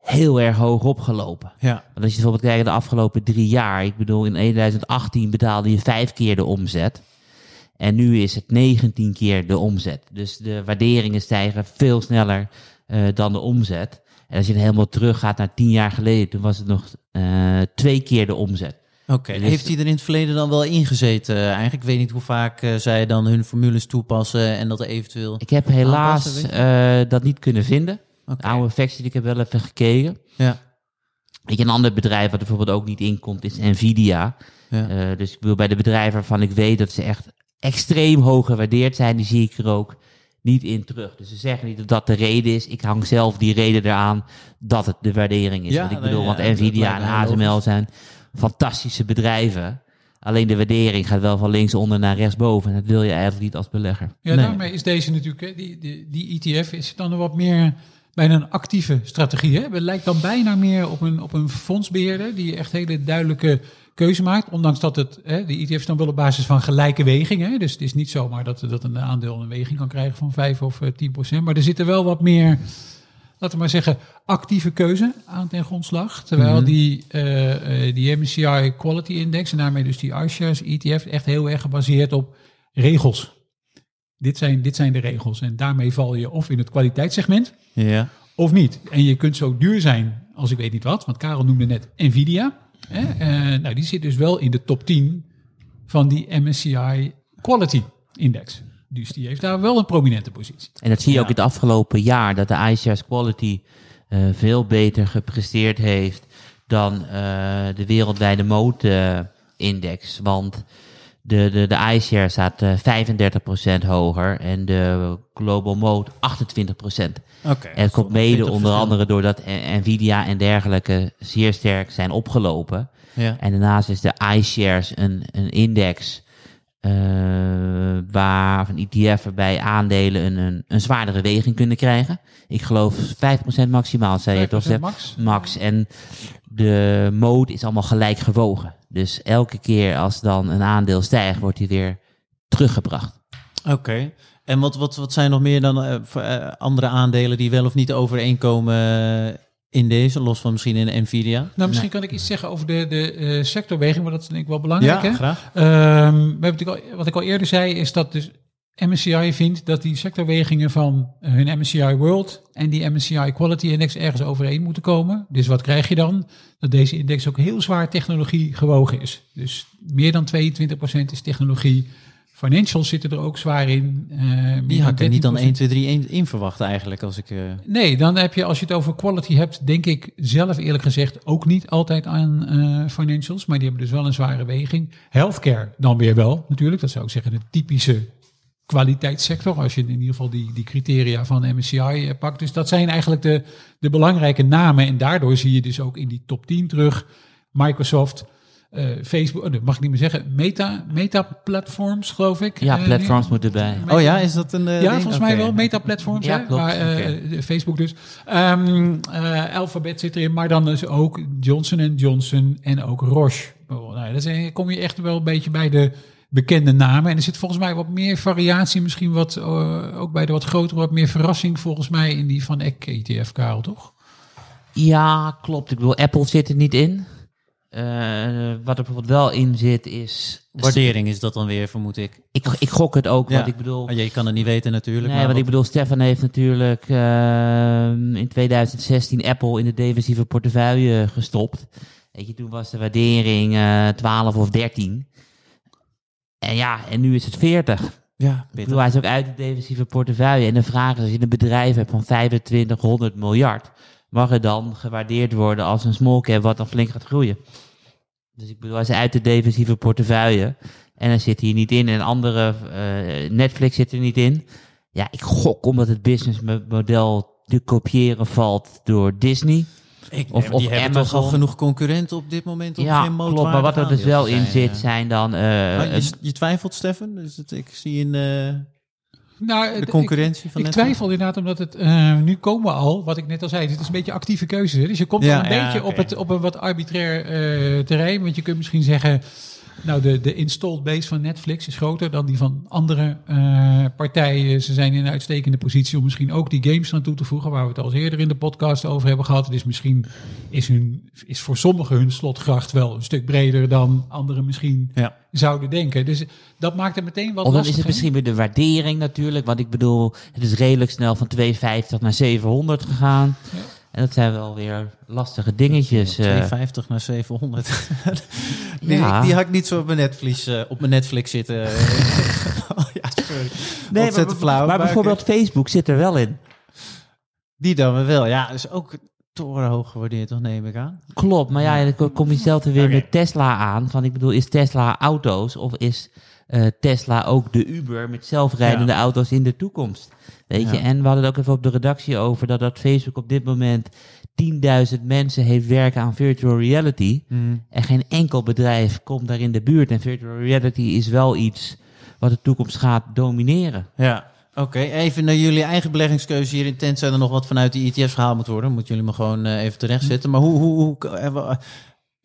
heel erg hoog opgelopen. Ja, Want als je bijvoorbeeld kijkt de afgelopen drie jaar. Ik bedoel, in 2018 betaalde je vijf keer de omzet. En nu is het 19 keer de omzet. Dus de waarderingen stijgen veel sneller eh, dan de omzet. En als je dan helemaal teruggaat naar tien jaar geleden, toen was het nog eh, twee keer de omzet. oké. Dus- Heeft hij er in het verleden dan wel ingezeten? eh, Eigenlijk, ik weet niet hoe vaak zij dan hun formules toepassen en dat eventueel... Ik heb helaas dat niet kunnen vinden. De oude facts, ik heb wel even gekeken. Ja, je, een ander bedrijf wat er bijvoorbeeld ook niet in komt, is Nvidia. ja. Dus ik wil bij de bedrijven waarvan ik weet dat ze echt extreem hoog gewaardeerd zijn, die zie ik er ook niet in terug. Dus ze zeggen niet dat dat de reden is. Ik hang zelf die reden eraan dat het de waardering is. Ja, want ik bedoel, want Nvidia en ASML zijn fantastische bedrijven. Alleen de waardering gaat wel van linksonder naar rechtsboven. En dat wil je eigenlijk niet als belegger. Ja, Nee. daarmee is deze natuurlijk, die, die, die ETF is dan een wat meer bijna een actieve strategie. Hè? Het lijkt dan bijna meer op een, op een fondsbeheerder die echt hele duidelijke keuze maakt. Ondanks dat het, hè, die ETF is dan wel op basis van gelijke wegingen. Dus het is niet zomaar dat, dat een aandeel een weging kan krijgen van 5 of eh, 10 procent. Maar er zit er wel wat meer, laten we maar zeggen, actieve keuze aan ten grondslag. Terwijl die, eh, eh, die MSCI Quality Index en daarmee dus die iShares ETF echt heel erg gebaseerd op regels. Dit zijn, dit zijn de regels. En daarmee val je of in het kwaliteitssegment ja. of niet. En je kunt zo duur zijn als ik weet niet wat. Want Karel noemde net Nvidia. Hè? Eh, nou, die zit dus wel in de top 10 van die MSCI Quality Index. Dus die heeft daar wel een prominente positie. En dat zie je Ja. ook in het afgelopen jaar, dat de iShares Quality eh, veel beter gepresteerd heeft dan eh, de wereldwijde mode-index. Want de, de, de iShares staat eh 35% hoger en de Global Mode 28%. Oké. En het komt mede onder andere doordat eh, Nvidia en dergelijke zeer sterk zijn opgelopen. Ja. En daarnaast is de iShares een, een index eh, waar of een ETF waarbij aandelen een, een, een zwaardere weging kunnen krijgen. Ik geloof 5% maximaal, zei je toch? 5% Stef? max. Max. En de mode is allemaal gelijk gewogen. Dus elke keer als dan een aandeel stijgt, wordt hij weer teruggebracht. Oké. En wat, wat, wat zijn nog meer dan eh, eh, andere aandelen die wel of niet overeenkomen eh, in deze, los van misschien in Nvidia? Nou, misschien kan ik iets zeggen over de, de eh, sectorweging, maar dat is denk ik wel belangrijk. Ja, hè? graag. Ehm, we hebben natuurlijk al, wat ik al eerder zei, is dat dus MSCI vindt dat die sectorwegingen van eh, hun MSCI World en die MSCI Quality Index ergens overeen moeten komen. Dus wat krijg je dan? Dat deze index ook heel zwaar technologie gewogen is. Dus meer dan 22% is technologie. Financials zitten er ook zwaar in. meer Die had ik er niet dan 13%. 1, 2, 3 in, in verwacht eigenlijk. Als ik, eh, Nee, dan heb je, als je het over quality hebt, denk ik zelf eerlijk gezegd ook niet altijd aan financials. Maar die hebben dus wel een zware weging. Healthcare dan weer wel, natuurlijk. Dat zou ik zeggen, de typische kwaliteitssector. Als je in ieder geval die, die criteria van MSCI eh, pakt. Dus dat zijn eigenlijk de, de belangrijke namen. En daardoor zie je dus ook in die top 10 terug Microsoft. eh, Facebook, dat mag ik niet meer zeggen, Meta, Meta Platforms, geloof ik. Ja, Eh, platforms moeten erbij. oh ja, is dat een. eh, ja, ding? volgens mij wel. Meta-platforms, Ja, hè? klopt. Maar, eh, Oké. de Facebook dus. Ehm eh, Alphabet zit erin, maar dan dus ook Johnson Johnson en ook Roche. Oh, nou, is, kom je echt wel een beetje bij de bekende namen. En er zit volgens mij wat meer variatie, misschien wat, eh, ook bij de wat grotere, wat meer verrassing volgens mij in die van EK ETF, Karel, toch? Ja, klopt. Ik bedoel, Apple zit er niet in. Eh, wat er bijvoorbeeld wel in zit is... Waardering is dat dan weer, vermoed ik. Ik, ik gok het ook, Ja. want ik bedoel... Ah, je kan het niet weten natuurlijk. Nee, maar want ik wat- bedoel, Stefan heeft natuurlijk ehm, in 2016 Apple in de defensieve portefeuille gestopt. Weet je, toen was de waardering eh 12 of 13. En ja, en nu is het 40. Ja, bedoel, hij is ook uit de defensieve portefeuille. En de vraag is, als je een bedrijf hebt van 2500 miljard, mag het dan gewaardeerd worden als een small cap wat dan flink gaat groeien? Dus ik bedoel, hij is uit de defensieve portefeuille en hij zit hier niet in. En andere, eh, Netflix zit er niet in. Ja, ik gok omdat het businessmodel te kopiëren valt door Disney. Ik, Of- die hebben toch al genoeg concurrenten op dit moment om ja, geen klopt. Maar wat er dus wel in zit, zijn dan... eh, je, je twijfelt, Stefan? Dus het, ik zie in eh, Nou, de concurrentie van Ik Netflix. twijfel inderdaad, omdat het eh, nu komen we al, wat ik net al zei, het is een beetje actieve keuze. Hè? Dus je komt Ja, een ja, beetje op, het, op een wat arbitrair eh, terrein. Want je kunt misschien zeggen, nou de, de installed base van Netflix is groter dan die van andere eh, partijen. Ze zijn in een uitstekende positie om misschien ook die games aan toe te voegen, waar we het al eerder in de podcast over hebben gehad. Dus misschien is, hun, is voor sommigen hun slotgracht wel een stuk breder dan anderen misschien Ja. zouden denken. Dus dat maakt het meteen wat Of dan is het misschien weer de waardering natuurlijk. Want ik bedoel, het is redelijk snel van 250 naar 700 gegaan. Ja. En dat zijn wel weer lastige dingetjes. eh. 250 naar 700. nee, Ja. ik- die had ik niet zo op mijn Netflix, eh, op mijn Netflix zitten. oh, ja, sorry. Nee, maar, flauw. maar bijvoorbeeld Facebook zit er wel in. Die dan wel. Ja, is ook torenhoog gewaardeerd, toch neem ik aan. Klopt, maar ja, dan kom je zelf er weer met Tesla aan. Van ik bedoel, is Tesla auto's of is eh, Tesla ook de Uber met zelfrijdende Ja. auto's in de toekomst? Weet je, en we hadden het ook even op de redactie over dat, dat Facebook op dit moment 10.000 mensen heeft werken aan virtual reality. En geen enkel bedrijf komt daar in de buurt. En virtual reality is wel iets wat de toekomst gaat domineren. Ja, oké. Even naar jullie eigen beleggingskeuze hier. Tenzij er nog wat vanuit die ETF's gehaald moet worden. Moeten jullie me gewoon eh, even terecht zetten. Maar hoe, hoe, hoe eh,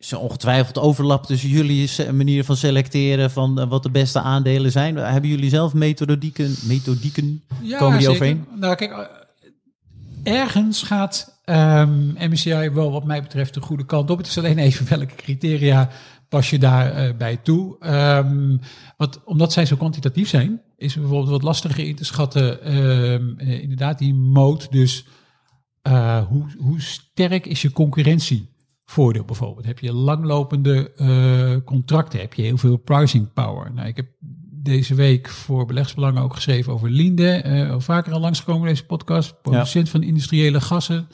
is ongetwijfeld overlap tussen jullie manier van selecteren van eh, wat de beste aandelen zijn? Hebben jullie zelf methodieken, methodieken? Ja, Komen die zeker. overeen? Nou, kijk, eh, ergens gaat ehm MSCI wel wat mij betreft de goede kant op. Het is alleen even welke criteria pas je daarbij bij bij toe. Ehm, wat, omdat zij zo kwantitatief zijn, is bijvoorbeeld wat lastiger in te schatten. ehm, eh, inderdaad, die moot. Dus eh, hoe, hoe sterk is je concurrentievoordeel bijvoorbeeld? Heb je langlopende eh, contracten? Heb je heel veel pricing power? Nou, ik heb deze week voor Beleggsbelangen ook geschreven over Linde. eh, al vaker al langsgekomen deze podcast. Producent van industriële gassen.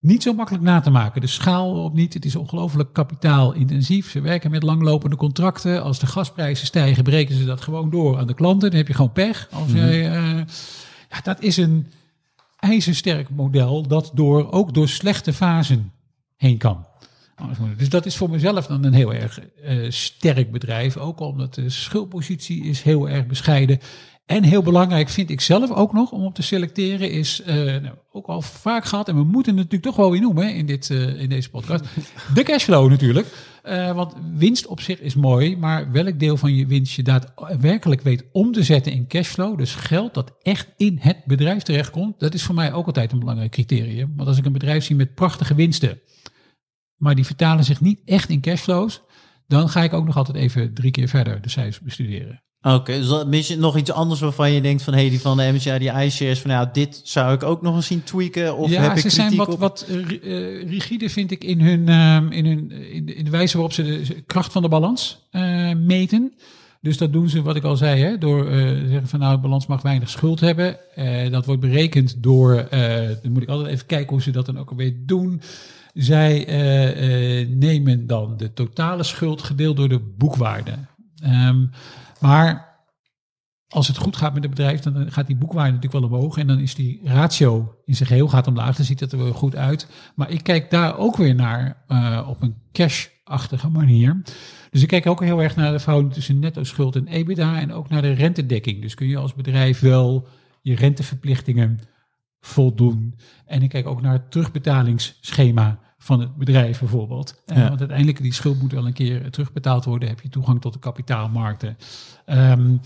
Niet zo makkelijk na te maken. De schaal op niet. Het is ongelooflijk kapitaalintensief. Ze werken met langlopende contracten. Als de gasprijzen stijgen, breken ze dat gewoon door aan de klanten. Dan heb je gewoon pech. Als jij, eh, ja, dat is een ijzersterk model dat door, ook door slechte fasen heen kan. Dus dat is voor mezelf dan een heel erg eh, sterk bedrijf. Ook omdat de schuldpositie is heel erg bescheiden. En heel belangrijk vind ik zelf ook nog om op te selecteren is, eh, nou, ook al vaak gehad, en we moeten het natuurlijk toch wel weer noemen in, dit, eh, in deze podcast, de cashflow natuurlijk. Want winst op zich is mooi, maar welk deel van je winst je daadwerkelijk weet om te zetten in cashflow, dus geld dat echt in het bedrijf terechtkomt, dat is voor mij ook altijd een belangrijk criterium. Want als ik een bedrijf zie met prachtige winsten, maar die vertalen zich niet echt in cashflows, dan ga ik ook nog altijd even drie keer verder de cijfers bestuderen. Oké, dus dan mis je nog iets anders waarvan je denkt van... hé, die van de MSCI, die iShares, van ja, dit zou ik ook nog eens zien tweaken? Of ja, heb ik ze zijn wat, op? wat eh, eh, rigide, vind ik, in, hun, ehm, in, hun, in, de, in de wijze waarop ze de kracht van de balans eh, meten. Dus dat doen ze, wat ik al zei, hè, door eh, te zeggen van nou, de balans mag weinig schuld hebben. Eh, dat wordt berekend door, eh, dan moet ik altijd even kijken hoe ze dat dan ook alweer doen. Zij eh, eh, nemen dan de totale schuld gedeeld door de boekwaarde. Ehm, maar als het goed gaat met het bedrijf, dan gaat die boekwaarde natuurlijk wel omhoog. En dan is die ratio in zijn geheel gaat omlaag. Dan ziet het er wel goed uit. Maar ik kijk daar ook weer naar eh, op een cash-achtige manier. Dus ik kijk ook heel erg naar de verhouding tussen netto schuld en EBITDA. En ook naar de rentedekking. Dus kun je als bedrijf wel je renteverplichtingen voldoen. En ik kijk ook naar het terugbetalingsschema van het bedrijf bijvoorbeeld. Eh, Ja. Want uiteindelijk die schuld moet wel een keer terugbetaald worden. Heb je toegang tot de kapitaalmarkten. Ehm,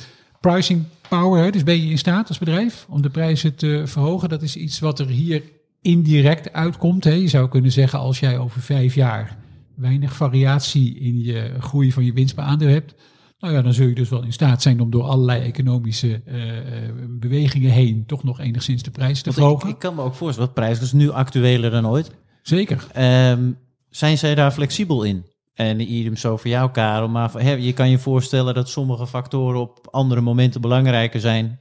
pricing power, dus ben je in staat als bedrijf om de prijzen te verhogen. Dat is iets wat er hier indirect uitkomt. Hè. Je zou kunnen zeggen als jij over vijf jaar weinig variatie in je groei van je winst per aandeel hebt. Nou ja, dan zul je dus wel in staat zijn om door allerlei economische eh, eh, bewegingen heen toch nog enigszins de prijs te verhogen. ik, ik kan me ook voorstellen, dat prijs is nu actueler dan ooit. Zeker. Ehm, zijn zij daar flexibel in? En idem zo voor jou, Karel. Maar je kan je voorstellen dat sommige factoren op andere momenten belangrijker zijn.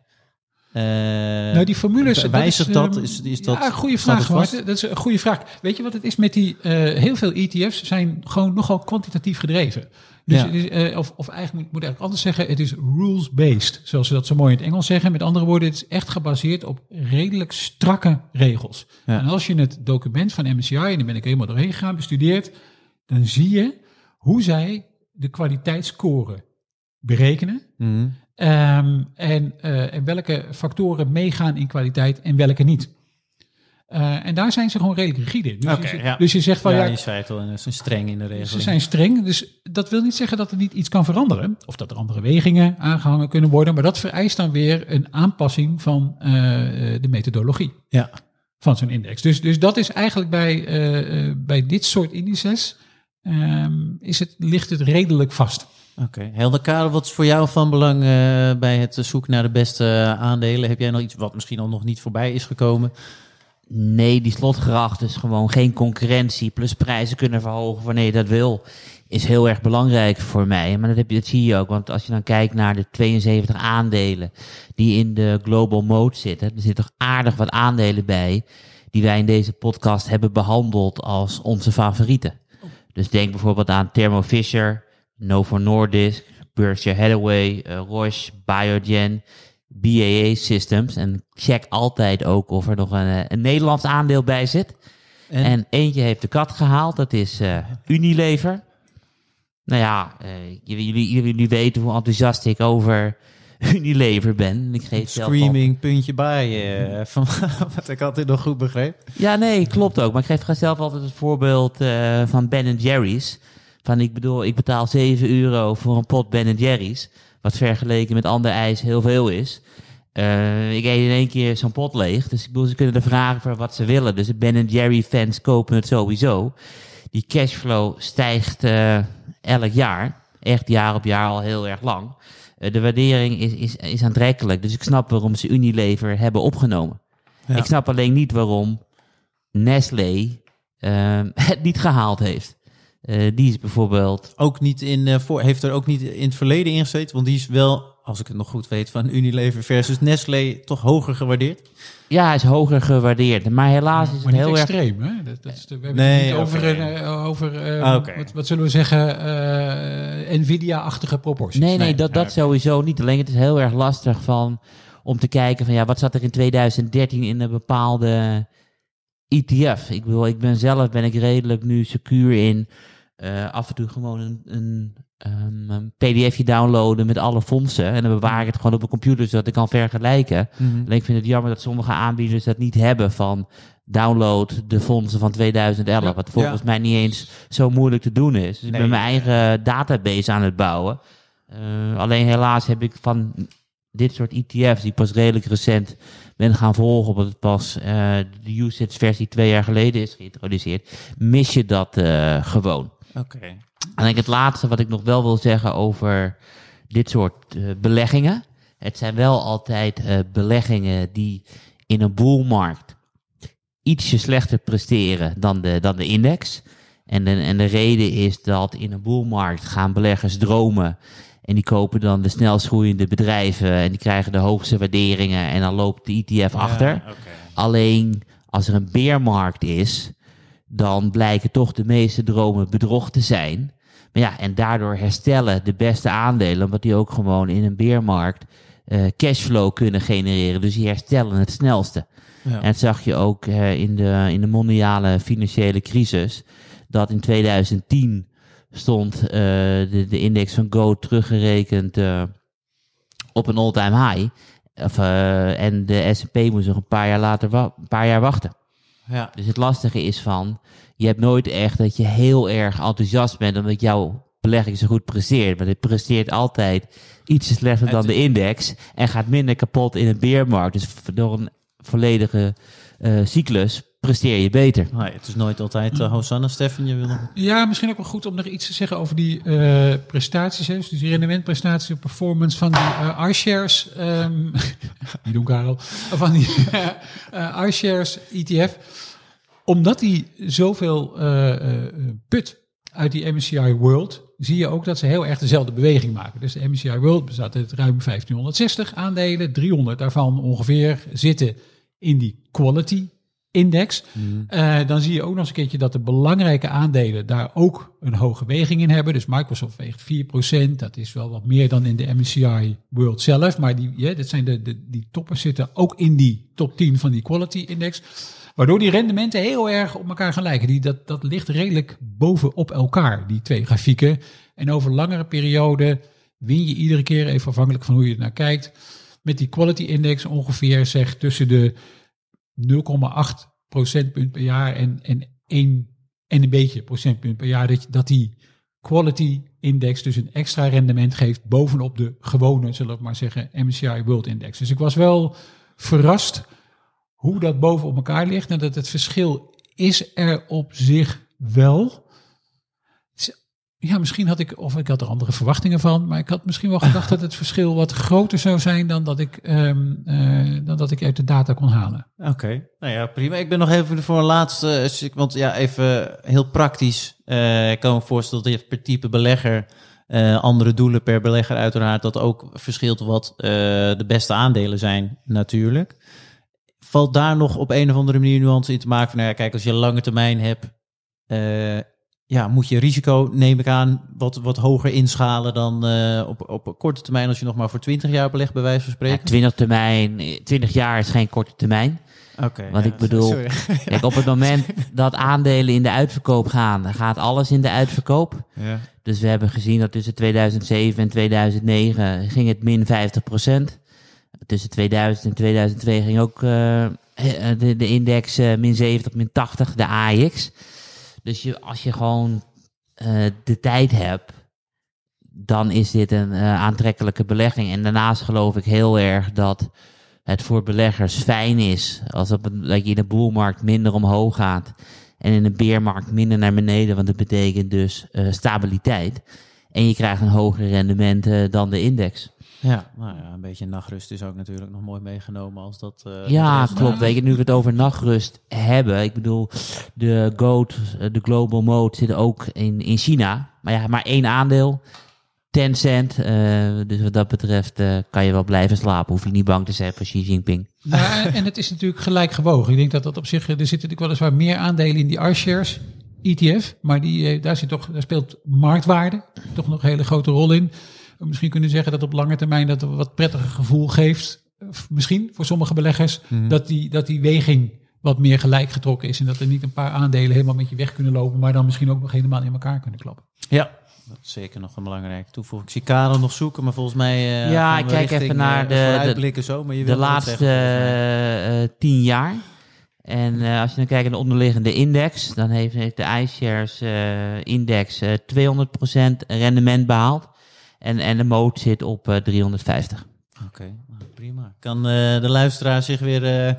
Eh, nou, die formules. wijzigt is, dat? ehm, Is, is dat ja, goede vraag? Maarten. Dat is een goede vraag. Weet je wat het is met die, eh, heel veel ETF's zijn gewoon nogal kwantitatief gedreven. Dus Ja. is, eh, of, of eigenlijk moet, ik eigenlijk anders zeggen, het is rules-based, zoals ze dat zo mooi in het Engels zeggen. Met andere woorden, het is echt gebaseerd op redelijk strakke regels. Ja. En als je het document van MSCI, en daar ben ik helemaal doorheen gegaan, bestudeert, dan zie je hoe zij de kwaliteitsscore berekenen. Mhm. Ehm, en, eh, en welke factoren meegaan in kwaliteit en welke niet. Eh, en daar zijn ze gewoon redelijk rigide. Dus, je, ja. dus je zegt van ja, ja, je zei het al, ze zijn streng in de regeling. ze zijn streng. Dus dat wil niet zeggen dat er niet iets kan veranderen. Of dat er andere wegingen aangehangen kunnen worden. Maar dat vereist dan weer een aanpassing van eh, de methodologie Ja. van zo'n index. Dus, dus dat is eigenlijk bij, bij dit soort indices. ehm, is het, ligt het redelijk vast. Oké, helder Karel, wat is voor jou van belang eh, bij het zoeken naar de beste aandelen? Heb jij nog iets wat misschien al nog niet voorbij is gekomen? Nee, die slotgracht is gewoon geen concurrentie. Plus prijzen kunnen verhogen wanneer je dat wil. Is heel erg belangrijk voor mij. Maar dat, heb je, dat zie je ook. Want als je dan kijkt naar de 72 aandelen die in de Global Mode zitten. Er zitten toch aardig wat aandelen bij. Die wij in deze podcast hebben behandeld als onze favorieten. Dus denk bijvoorbeeld aan Thermo Fisher, Novo Nordisk, Berkshire Hathaway, eh, Roche, Biogen, BAA Systems. En check altijd ook of er nog een, eh, een Nederlands aandeel bij zit. En- En, eentje heeft de kat gehaald, dat is eh, Unilever. Nou ja, eh, jullie, jullie, jullie weten hoe enthousiast ik over Unilever ben. Ik geef al- Screaming, puntje bij, van wat ik altijd nog goed begreep. Ja, nee, klopt ook. Maar ik geef zelf altijd het voorbeeld van Ben Jerry's. Van ik bedoel, ik betaal 7 euro voor een pot Ben Jerry's. Wat vergeleken met ander ijs heel veel is. Eh, ik eet in één keer zo'n pot leeg. Dus ik bedoel, ze kunnen er vragen voor wat ze willen. Dus de Ben Jerry fans kopen het sowieso. Die cashflow stijgt eh, elk jaar. Echt jaar op jaar al heel erg lang. Eh, de waardering is, is, is aantrekkelijk. Dus ik snap waarom ze Unilever hebben opgenomen. Ja. Ik snap alleen niet waarom Nestlé ehm, het niet gehaald heeft. Eh, die is bijvoorbeeld. Ook niet in, eh, voor, heeft er ook niet in het verleden in gezeten, want die is wel, als ik het nog goed weet, van Unilever versus Nestlé toch hoger gewaardeerd. Ja, hij is hoger gewaardeerd. Maar helaas is Maar het niet heel erg. extreem, hè? Dat, dat is de, we hebben Nee, het niet over, een, eh, over eh, Ah, wat, wat zullen we zeggen, eh, Nvidia-achtige proporties. Nee, nee, dat, dat oké. sowieso niet. Alleen het is heel erg lastig van, om te kijken van ja, wat zat er in 2013 in een bepaalde ETF. Ik bedoel, ik ben zelf ben ik redelijk nu secuur in eh, af en toe gewoon een, een, ehm, een pdfje downloaden met alle fondsen. En dan bewaar ik het gewoon op een computer, zodat ik kan vergelijken. Mhm. Alleen ik vind het jammer dat sommige aanbieders dat niet hebben van download de fondsen van 2011. Ja. wat volgens Ja. mij niet eens zo moeilijk te doen is. Dus ik ben mijn eigen database aan het bouwen. Eh, alleen helaas heb ik van dit soort ETF's, die pas redelijk recent ben gaan volgen, omdat het pas eh, de usage versie twee jaar geleden is geïntroduceerd, mis je dat gewoon. Oké. En ik het laatste wat ik nog wel wil zeggen over dit soort eh, beleggingen. Het zijn wel altijd eh, beleggingen die in een boelmarkt ietsje slechter presteren dan de, dan de index. En de, en de reden is dat in een boelmarkt gaan beleggers dromen. En die kopen dan de snelst groeiende bedrijven. En die krijgen de hoogste waarderingen. En dan loopt de ETF achter. Ja. Alleen als er een beermarkt is, dan blijken toch de meeste dromen bedrog te zijn. Maar ja, en daardoor herstellen de beste aandelen, omdat die ook gewoon in een beermarkt eh, cashflow kunnen genereren. Dus die herstellen het snelste. Ja. En dat zag je ook eh, in, de, in de mondiale financiële crisis, dat in 2010 stond eh, de, de index van Go teruggerekend op een all-time high. Of, en de S&P moest nog een paar jaar later een paar jaar wachten. Ja. Dus het lastige is van, je hebt nooit echt dat je heel erg enthousiast bent omdat jouw belegging zo goed presteert. Want het presteert altijd iets slechter dan de index en gaat minder kapot in een beermarkt. Dus door een volledige eh, cyclus presteer je beter. Nee, het is nooit altijd uh, Hosanna. Stefan, je wil nog... Ja, misschien ook wel goed om nog iets te zeggen over die eh, prestaties. Hè? Dus die rendementprestatie, performance van die eh iShares. ehm die doen Karel. Van die eh iShares ETF. Omdat die zoveel eh, eh, put uit die MSCI World, zie je ook dat ze heel erg dezelfde beweging maken. Dus de MSCI World bestaat uit ruim 1560 aandelen. 300 daarvan ongeveer zitten in die quality index. Eh, dan zie je ook nog eens een keertje dat de belangrijke aandelen daar ook een hoge weging in hebben. Dus Microsoft weegt 4%. Dat is wel wat meer dan in de MSCI World zelf. Maar die, ja, dat zijn de, de, die toppers zitten ook in die top 10 van die quality index. Waardoor die rendementen heel erg op elkaar gaan lijken. Die, dat, dat ligt redelijk bovenop elkaar, die twee grafieken. En over langere perioden win je iedere keer, even afhankelijk van hoe je er naar kijkt, met die quality index ongeveer zeg tussen de 0,8 procentpunt per jaar en, en 1 en een beetje procentpunt per jaar. Dat, dat die quality index dus een extra rendement geeft bovenop de gewone, zullen we maar zeggen, MSCI World Index. Dus ik was wel verrast hoe dat boven op elkaar ligt en dat het verschil is er op zich wel. Ja, misschien had ik, of ik had er andere verwachtingen van, maar ik had misschien wel gedacht dat het verschil wat groter zou zijn dan dat ik, ehm, eh, dan dat ik uit de data kon halen. Oké, nou ja, prima. Ik ben nog even voor een laatste, eh, want ja, even heel praktisch. eh, ik kan me voorstellen dat je per type belegger, andere doelen per belegger uiteraard, dat ook verschilt wat de beste aandelen zijn natuurlijk. Valt daar nog op een of andere manier nuance in te maken van, nou ja, kijk, als je lange termijn hebt, ja, moet je risico, neem ik aan, wat, wat hoger inschalen dan eh, op, op korte termijn als je nog maar voor 20 jaar belegt, bij wijze van Ja, spreken. 20, termijn, eh, 20 jaar is geen korte termijn. Oké. Wat ja, ik bedoel-. Kijk, op het moment dat aandelen in de uitverkoop gaan, gaat alles in de uitverkoop. Ja. Dus we hebben gezien dat tussen 2007 en 2009 ging het min 50% Tussen 2000 en 2002 ging ook eh, de, de index eh, min 70, min 80, de AX. Dus je, als je gewoon eh, de tijd hebt, dan is dit een eh, aantrekkelijke belegging. En daarnaast geloof ik heel erg dat het voor beleggers fijn is als op dat je in een boelmarkt minder omhoog gaat en in een beermarkt minder naar beneden, want dat betekent dus eh, stabiliteit. En je krijgt een hoger rendement dan de index. Ja, nou ja, een beetje nachtrust is ook natuurlijk nog mooi meegenomen als dat... eh, Ja, klopt. Weet je, nu we het over nachtrust hebben. Ik bedoel, de GOAT, eh, de Global Mode zit ook in, in China. Maar ja, maar één aandeel. Tencent. eh dus wat dat betreft eh, kan je wel blijven slapen. Hoef je niet bang te zijn voor Xi Jinping. Nou, en- het is natuurlijk gelijk gewogen. Ik denk dat dat op zich, er zitten natuurlijk weliswaar meer aandelen in die iShares ETF, maar die, daar, zit toch, daar speelt marktwaarde toch nog een hele grote rol in. Misschien kunnen zeggen dat op lange termijn dat een wat prettiger gevoel geeft, misschien voor sommige beleggers, dat, die, dat die weging wat meer gelijk getrokken is. En dat er niet een paar aandelen helemaal met je weg kunnen lopen, maar dan misschien ook nog helemaal in elkaar kunnen klappen. Ja, dat is zeker nog een belangrijke toevoeging. Ik zie Karel nog zoeken, maar volgens mij... eh, Ja, ik kijk richting, even naar eh, de- de- zo, maar je de laatste zeggen, mij. eh, eh, tien jaar. En eh, als je dan kijkt naar de onderliggende index, dan heeft, heeft de iShares eh, index eh 200% rendement behaald. En, en de moot zit op eh 350. Oké, nou, prima. Kan eh, de luisteraar zich weer eh,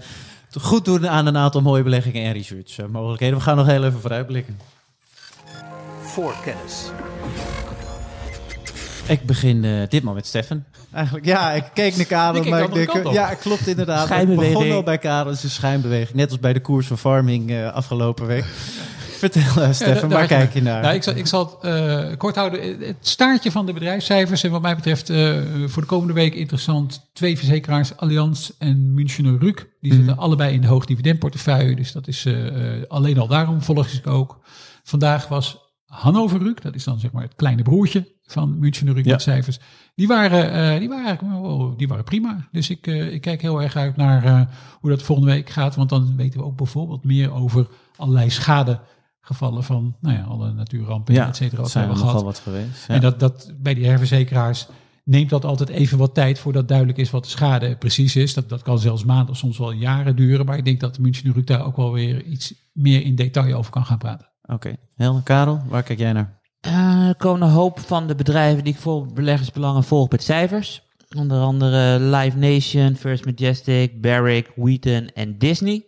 goed doen aan een aantal mooie beleggingen en research eh, mogelijkheden. We gaan nog heel even vooruitblikken. voor kennis. Ik begin eh, ditmaal met Stefan. Eigenlijk, ja, ik keek naar Karel, keek maar ik denk, ja, klopt inderdaad. Schijnbeweging. begon al bij Karel, het is een schijnbeweging. Net als bij de koers van Farming eh, afgelopen week. Vertel, eh, Stefan, waar kijk je naar? Nou, ik zal, ik zal het eh, kort houden. Het staartje van de bedrijfscijfers en wat mij betreft eh, voor de komende week interessant. Twee verzekeraars, Allianz en Münchener Rück. Die zitten allebei in de hoogdividendportefeuille. Dus dat is eh, eh, alleen al daarom volg ik ook. Vandaag was Hannover Rück, dat is dan zeg maar het kleine broertje van Münchener Ja. met cijfers. Die waren, eh, die waren eigenlijk oh, die waren prima. Dus ik, eh, ik kijk heel erg uit naar eh, hoe dat volgende week gaat. Want dan weten we ook bijvoorbeeld meer over allerlei schadegevallen van nou ja, alle natuurrampen, ja, et cetera. dat wat zijn we er hebben gehad. wat geweest. Ja. En dat, dat bij die herverzekeraars neemt dat altijd even wat tijd voordat duidelijk is wat de schade precies is. Dat, dat kan zelfs maanden, soms wel jaren duren. Maar ik denk dat de München daar ook wel weer iets meer in detail over kan gaan praten. Oké, Helder, Karel, waar kijk jij naar? Eh, er komen een hoop van de bedrijven die ik voor beleggersbelangen volg met cijfers. Onder andere Live Nation, First Majestic, Barrick, Wheaton en Disney.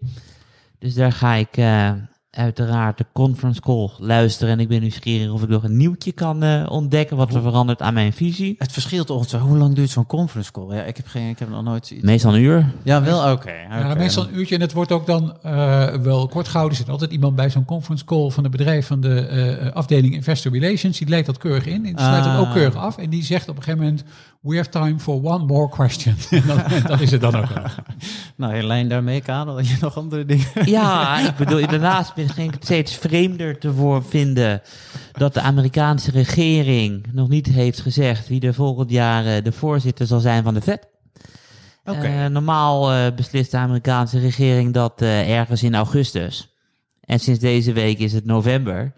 Dus daar ga ik eh, uiteraard de conference call luisteren. En ik ben nieuwsgierig of ik nog een nieuwtje kan eh, ontdekken wat er verandert aan mijn visie. Het verschilt ongeveer. Hoe lang duurt zo'n conference call? Ja, ik heb, geen, ik heb nog nooit iets... Meestal een uur. Ja, wel, oké. Ja, meestal een uurtje en het wordt ook dan eh, wel kort gehouden. Er zit altijd iemand bij zo'n conference call van het bedrijf van de eh, afdeling Investor Relations. Die leidt dat keurig in. En die sluit het Ah. ook keurig af. En die zegt op een gegeven moment, we have time for one more question. en dat is het dan ook. Nou, in lijn daarmee, Karel, had je nog andere dingen? Ja, ik bedoel, daarnaast begin ik het steeds vreemder te voor vinden dat de Amerikaanse regering nog niet heeft gezegd wie er volgend jaar eh, de voorzitter zal zijn van de Fed. Oké. Eh, normaal eh, beslist de Amerikaanse regering dat eh, ergens in augustus. En sinds deze week is het november.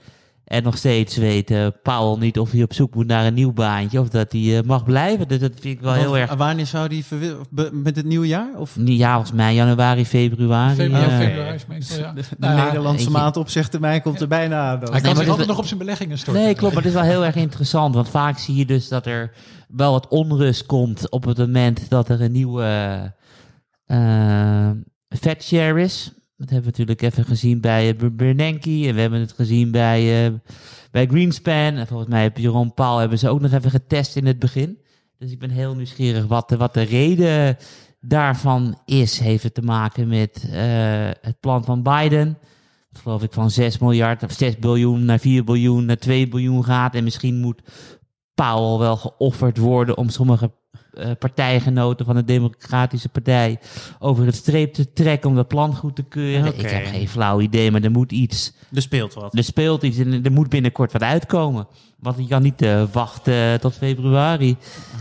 En nog steeds weet eh, Powell niet of hij op zoek moet naar een nieuw baantje of dat hij eh, mag blijven. Dus dat vind ik wel heel erg. Wanneer zou die met het nieuwe jaar? Of Niet, ja, volgens mij januari, februari. Februari, eh, februari is meestal, ja. de, de Nou ja, Nederlandse weet je- maand opzegtermijn komt er bijna. Hij kan zich dit- altijd nog op zijn beleggingen storten. Nee, klopt, maar het is wel heel erg interessant. Want vaak zie je dus dat er wel wat onrust komt op het moment dat er een nieuwe eh Fed share is. Dat hebben we natuurlijk even gezien bij uh, Bernanke en we hebben het gezien bij, eh, bij Greenspan. En volgens mij heb Jeroen Paul hebben ze ook nog even getest in het begin. Dus ik ben heel nieuwsgierig wat de, wat de reden daarvan is. Heeft het te maken met eh, het plan van Biden? geloof ik van 6 miljard of 6 biljoen naar 4 biljoen naar 2 biljoen gaat. En misschien moet Powell wel geofferd worden om sommige eh, partijgenoten van de Democratische Partij over het streep te trekken om dat plan goed te keuren. Ik heb geen flauw idee, maar er moet iets. Er speelt wat. Er speelt iets en er moet binnenkort wat uitkomen. Want je kan niet eh, wachten tot februari.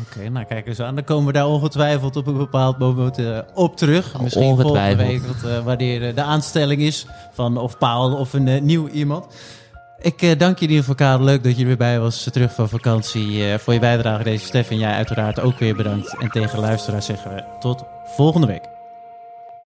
Oké, nou kijk eens aan. Dan komen we daar ongetwijfeld op een bepaald moment eh, op terug. Misschien volgende Ongetwijfeld. week, wat, eh, wanneer eh, de aanstelling is van of Paul of een eh, nieuw iemand. Ik eh, dank je in ieder geval. Leuk dat je er weer bij was, eh, terug van vakantie. eh, voor je bijdrage deze Stef en jij uiteraard ook weer bedankt. En tegen luisteraars zeggen we tot volgende week.